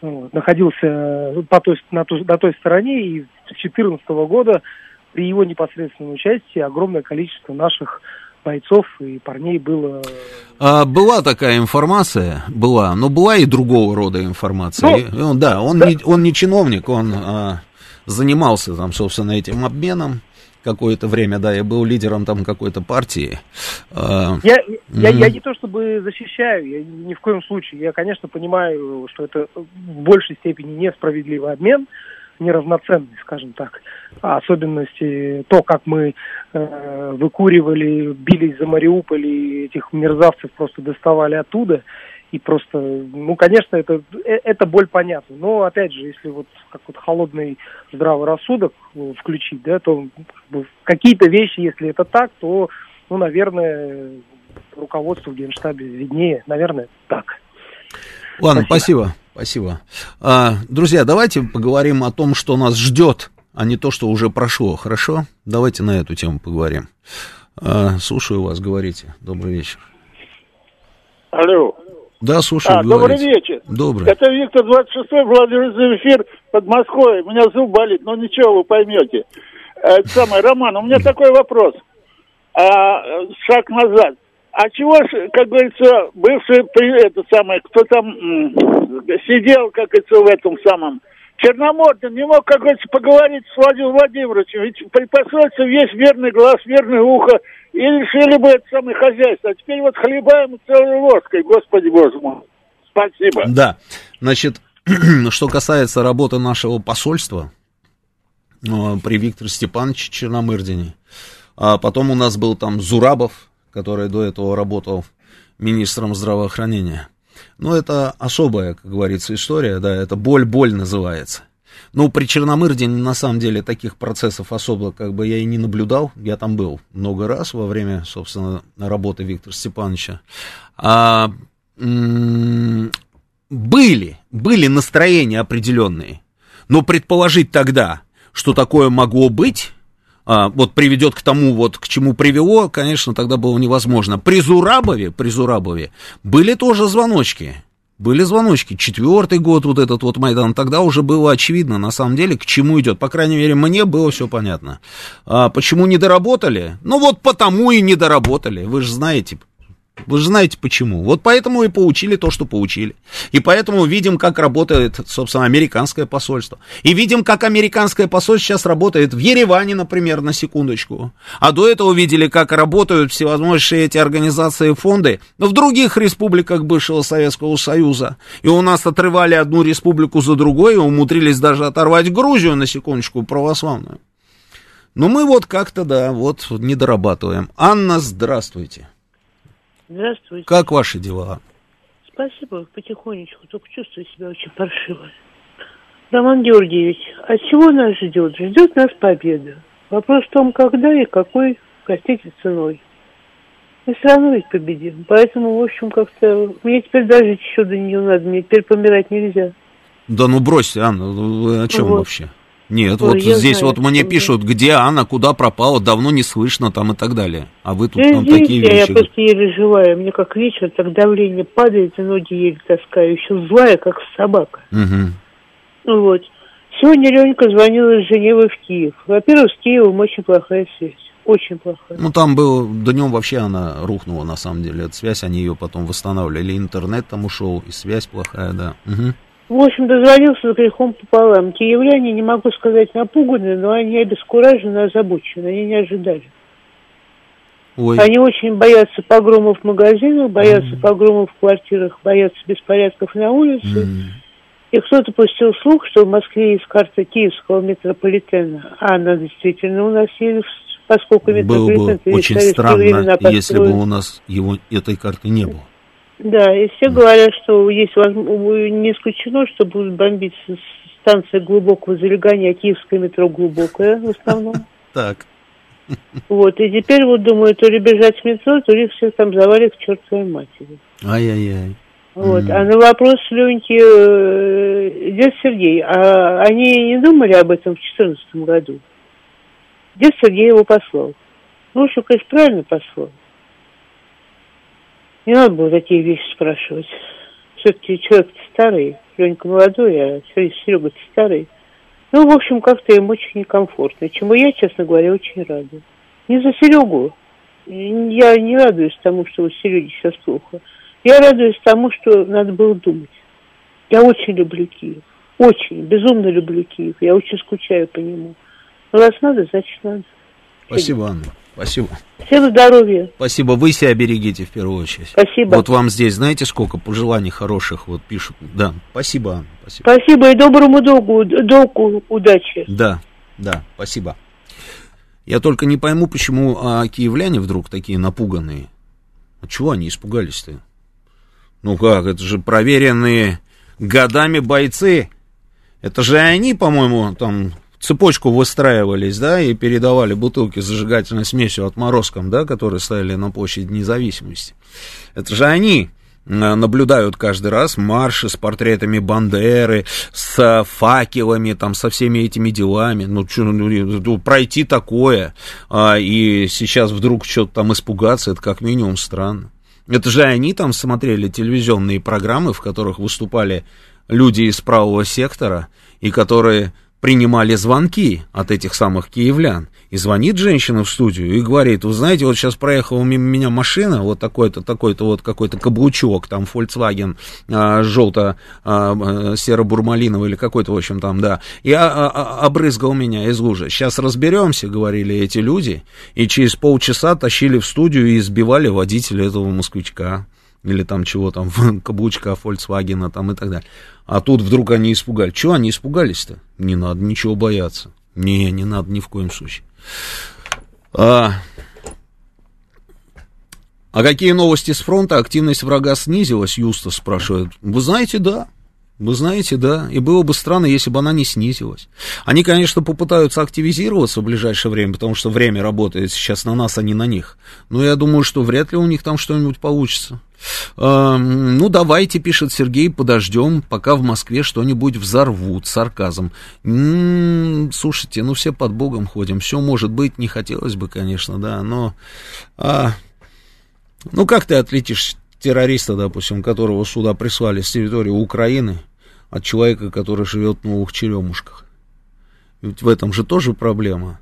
[SPEAKER 12] вот, находился по той, на, той, на той стороне, и с 2014 года при его непосредственном участии огромное количество наших бойцов и парней было...
[SPEAKER 1] А, была такая информация, была, но была и другого рода информация. Ну, он, да, он, да. Не, он не чиновник, он а, занимался там, собственно, этим обменом. какое-то время, да, я был лидером там какой-то партии.
[SPEAKER 12] А, я, я, я не то чтобы защищаю, я ни в коем случае. Я, конечно, понимаю, что это в большей степени несправедливый обмен, неравноценный, скажем так. А особенности то, как мы э, выкуривали, бились за Мариуполь и этих мерзавцев просто доставали оттуда – и просто, ну, конечно, это, э, это боль понятна. Но, опять же, если вот как вот холодный здравый рассудок э, включить, да, то какие-то вещи, если это так, то, ну, наверное, руководство в Генштабе виднее. Наверное, так.
[SPEAKER 1] Ладно, спасибо. Спасибо. А, друзья, давайте поговорим о том, что нас ждет, а не то, что уже прошло. Хорошо? Давайте на эту тему поговорим. А, слушаю вас, говорите. Добрый вечер.
[SPEAKER 13] Алло.
[SPEAKER 1] Да, слушаю,
[SPEAKER 13] а, Добрый вечер.
[SPEAKER 1] Добрый.
[SPEAKER 13] Это Виктор 26-й, Владимир эфир под Москвой. У меня зуб болит, но ничего, вы поймете. Это самое, Роман, у меня <clears throat> такой вопрос. А, шаг назад. А чего ж, как говорится, бывший, это самое, кто там сидел, как говорится, в этом самом, Черномордин не мог, как говорится, поговорить с Владимиром Владимировичем. Ведь припасуется весь верный глаз, верное ухо, и решили бы это самое хозяйство. А теперь вот хлебаем целой ложкой, господи боже мой. Спасибо.
[SPEAKER 1] Да, значит, <clears throat> что касается работы нашего посольства э, при Викторе Степановиче Черномырдине, а потом у нас был там Зурабов, который до этого работал министром здравоохранения. Ну, это особая, как говорится, история, да, это боль-боль называется. Ну, при Черномырдине, на самом деле, таких процессов особо, как бы, я и не наблюдал. Я там был много раз во время, собственно, работы Виктора Степановича. А, были, были настроения определенные. Но предположить тогда, что такое могло быть, а, вот приведет к тому, вот к чему привело, конечно, тогда было невозможно. При Зурабове, при Зурабове были тоже звоночки. Были звоночки. Четвертый год вот этот вот Майдан, тогда уже было очевидно, на самом деле, к чему идет. По крайней мере, мне было все понятно. А почему не доработали? Ну вот потому и не доработали. Вы же знаете, вы же знаете почему. Вот поэтому и получили то, что получили. И поэтому видим, как работает, собственно, американское посольство. И видим, как американское посольство сейчас работает в Ереване, например, на секундочку. А до этого видели, как работают всевозможные эти организации и фонды в других республиках бывшего Советского Союза. И у нас отрывали одну республику за другой, и умудрились даже оторвать Грузию, на секундочку, православную. Но мы вот как-то, да, вот не дорабатываем. Анна, здравствуйте.
[SPEAKER 14] Здравствуйте.
[SPEAKER 1] Как ваши дела?
[SPEAKER 14] Спасибо, потихонечку, только чувствую себя очень паршиво. Роман Георгиевич, а чего нас ждет? Ждет нас победа. Вопрос в том, когда и какой, простите, ценой. Мы все равно ведь победим. Поэтому, в общем, как-то... Мне теперь даже еще до нее надо, мне теперь помирать нельзя.
[SPEAKER 1] Да ну бросьте, Анна, вы о чем вот. вообще? Нет, Ой, вот здесь знаю, вот мне пишут, где Анна, куда пропала, давно не слышно там и так далее. А вы тут
[SPEAKER 14] нам такие вещи. Я просто еле живая, мне как вечер, так давление падает, и ноги еле таскаю, еще злая, как собака. Угу. Вот. Сегодня Ленька звонила из Женевы в Киев. Во-первых, с Киевом очень плохая связь. Очень плохая.
[SPEAKER 1] Ну, там был, днем вообще она рухнула, на самом деле, эта связь, они ее потом восстанавливали. Интернет там ушел, и связь плохая, да. Угу.
[SPEAKER 14] В общем, дозвонился с грехом пополам. Киевляне, не могу сказать, напуганы, но они обескуражены, озабочены, они не ожидали. Ой. Они очень боятся погромов в магазинах, боятся mm. погромов в квартирах, боятся беспорядков на улице. Mm. И кто-то пустил слух, что в Москве есть карта киевского метрополитена. А она действительно у нас есть, поскольку
[SPEAKER 1] метрополитен... Было бы очень странно, если бы у нас его, этой карты не было.
[SPEAKER 14] Да, и все говорят, что есть не исключено, что будут бомбить станция глубокого залегания, киевское метро глубокое в основном. <laughs>
[SPEAKER 1] Так.
[SPEAKER 14] Вот, и теперь вот думаю, то ли бежать в метро, то ли всех там завалит к чертовой матери.
[SPEAKER 1] Ай-яй-яй.
[SPEAKER 14] Вот, а на вопрос Леньки, э, дед Сергей, а они не думали об этом в 2014 году? Дед Сергей его послал. Ну, что, конечно, правильно послал. Не надо было такие вещи спрашивать. Все-таки человек старый, Ленька молодой, а серега старый. Ну, в общем, как-то им очень некомфортно, чему я, честно говоря, очень рада. Не за Серегу. Я не радуюсь тому, что у Сереги сейчас плохо. Я радуюсь тому, что надо было думать. Я очень люблю Киев. Очень, безумно люблю Киев. Я очень скучаю по нему. Но раз надо, значит надо.
[SPEAKER 1] Спасибо, Анна. Спасибо.
[SPEAKER 14] Всем здоровья.
[SPEAKER 1] Спасибо. Вы себя берегите в первую очередь.
[SPEAKER 14] Спасибо.
[SPEAKER 1] Вот вам здесь, знаете, сколько пожеланий хороших вот пишут. Да, спасибо, Анна.
[SPEAKER 14] Спасибо. Спасибо и доброму долгу, долгу удачи.
[SPEAKER 1] Да, да, спасибо. Я только не пойму, почему а, киевляне вдруг такие напуганные. А чего они испугались-то? Ну как, это же проверенные годами бойцы. Это же они, по-моему, там цепочку выстраивались, да, и передавали бутылки с зажигательной смесью отморозкам, да, которые стояли на площади независимости. Это же они э, наблюдают каждый раз марши с портретами Бандеры, с факелами, там, со всеми этими делами. Ну, что, ну, ну, пройти такое, а, и сейчас вдруг что-то там испугаться, это как минимум странно. Это же они там смотрели телевизионные программы, в которых выступали люди из правого сектора, и которые принимали звонки от этих самых киевлян. И звонит женщина в студию и говорит, вы знаете, вот сейчас проехала мимо меня машина, вот такой-то, такой-то вот какой-то каблучок, там, Volkswagen а, желто-серо-бурмалиновый а, или какой-то, в общем, там, да, и а, а, а, обрызгал меня из лужи. Сейчас разберемся, говорили эти люди, и через полчаса тащили в студию и избивали водителя этого москвичка или там чего там, <laughs> каблучка Volkswagen там и так далее. А тут вдруг они испугались. Чего они испугались-то? Не надо ничего бояться. Не, не надо ни в коем случае. А, а какие новости с фронта? Активность врага снизилась, Юста спрашивает. Вы знаете, да. Вы знаете, да, и было бы странно, если бы она не снизилась. Они, конечно, попытаются активизироваться в ближайшее время, потому что время работает сейчас на нас, а не на них. Но я думаю, что вряд ли у них там что-нибудь получится. Э, ну, давайте, пишет Сергей, подождем, пока в Москве что-нибудь взорвут, сарказм. М-м, слушайте, ну все под Богом ходим, все может быть, не хотелось бы, конечно, да, но... А, ну, как ты отлетишь террориста, допустим, которого сюда прислали с территории Украины, от человека, который живет в новых черемушках. Ведь в этом же тоже проблема.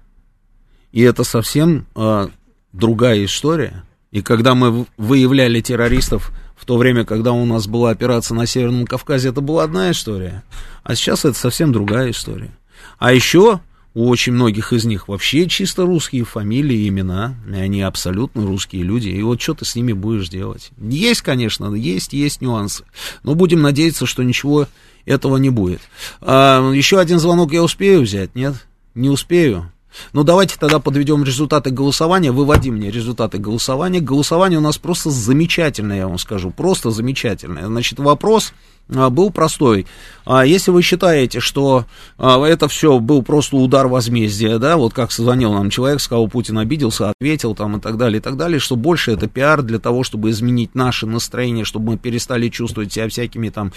[SPEAKER 1] И это совсем а, другая история. И когда мы выявляли террористов в то время, когда у нас была операция на Северном Кавказе, это была одна история. А сейчас это совсем другая история. А еще у очень многих из них вообще чисто русские фамилии, имена, и они абсолютно русские люди, и вот что ты с ними будешь делать? Есть, конечно, есть, есть нюансы, но будем надеяться, что ничего этого не будет. А, еще один звонок я успею взять, нет? Не успею. Ну, давайте тогда подведем результаты голосования. Выводи мне результаты голосования. Голосование у нас просто замечательное, я вам скажу. Просто замечательное. Значит, вопрос был простой. А если вы считаете, что а, это все был просто удар возмездия, да, вот как созвонил нам человек, сказал, Путин обиделся, ответил там и так далее, и так далее, что больше это пиар для того, чтобы изменить наше настроение, чтобы мы перестали чувствовать себя всякими там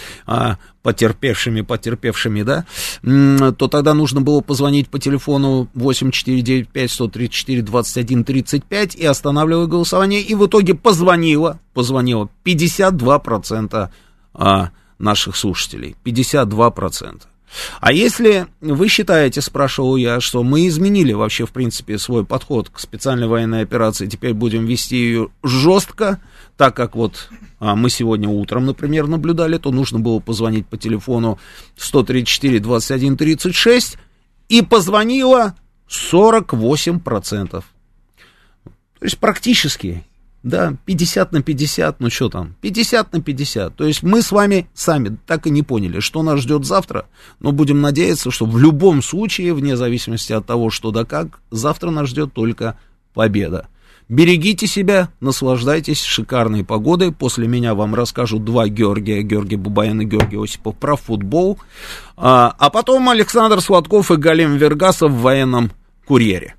[SPEAKER 1] потерпевшими, потерпевшими, да, то тогда нужно было позвонить по телефону 8495 134 21 35 и останавливать голосование, и в итоге позвонило, позвонило 52% а, наших слушателей. 52%. А если вы считаете, спрашивал я, что мы изменили вообще, в принципе, свой подход к специальной военной операции, теперь будем вести ее жестко, так как вот а, мы сегодня утром, например, наблюдали, то нужно было позвонить по телефону 134 21 36 и позвонило 48%. То есть практически да, 50 на 50, ну что там, 50 на 50. То есть мы с вами сами так и не поняли, что нас ждет завтра, но будем надеяться, что в любом случае, вне зависимости от того, что да как, завтра нас ждет только победа. Берегите себя, наслаждайтесь шикарной погодой. После меня вам расскажут два Георгия, Георгий Бубаян и Георгий Осипов про футбол. А, а потом Александр Сладков и Галим Вергасов в военном курьере.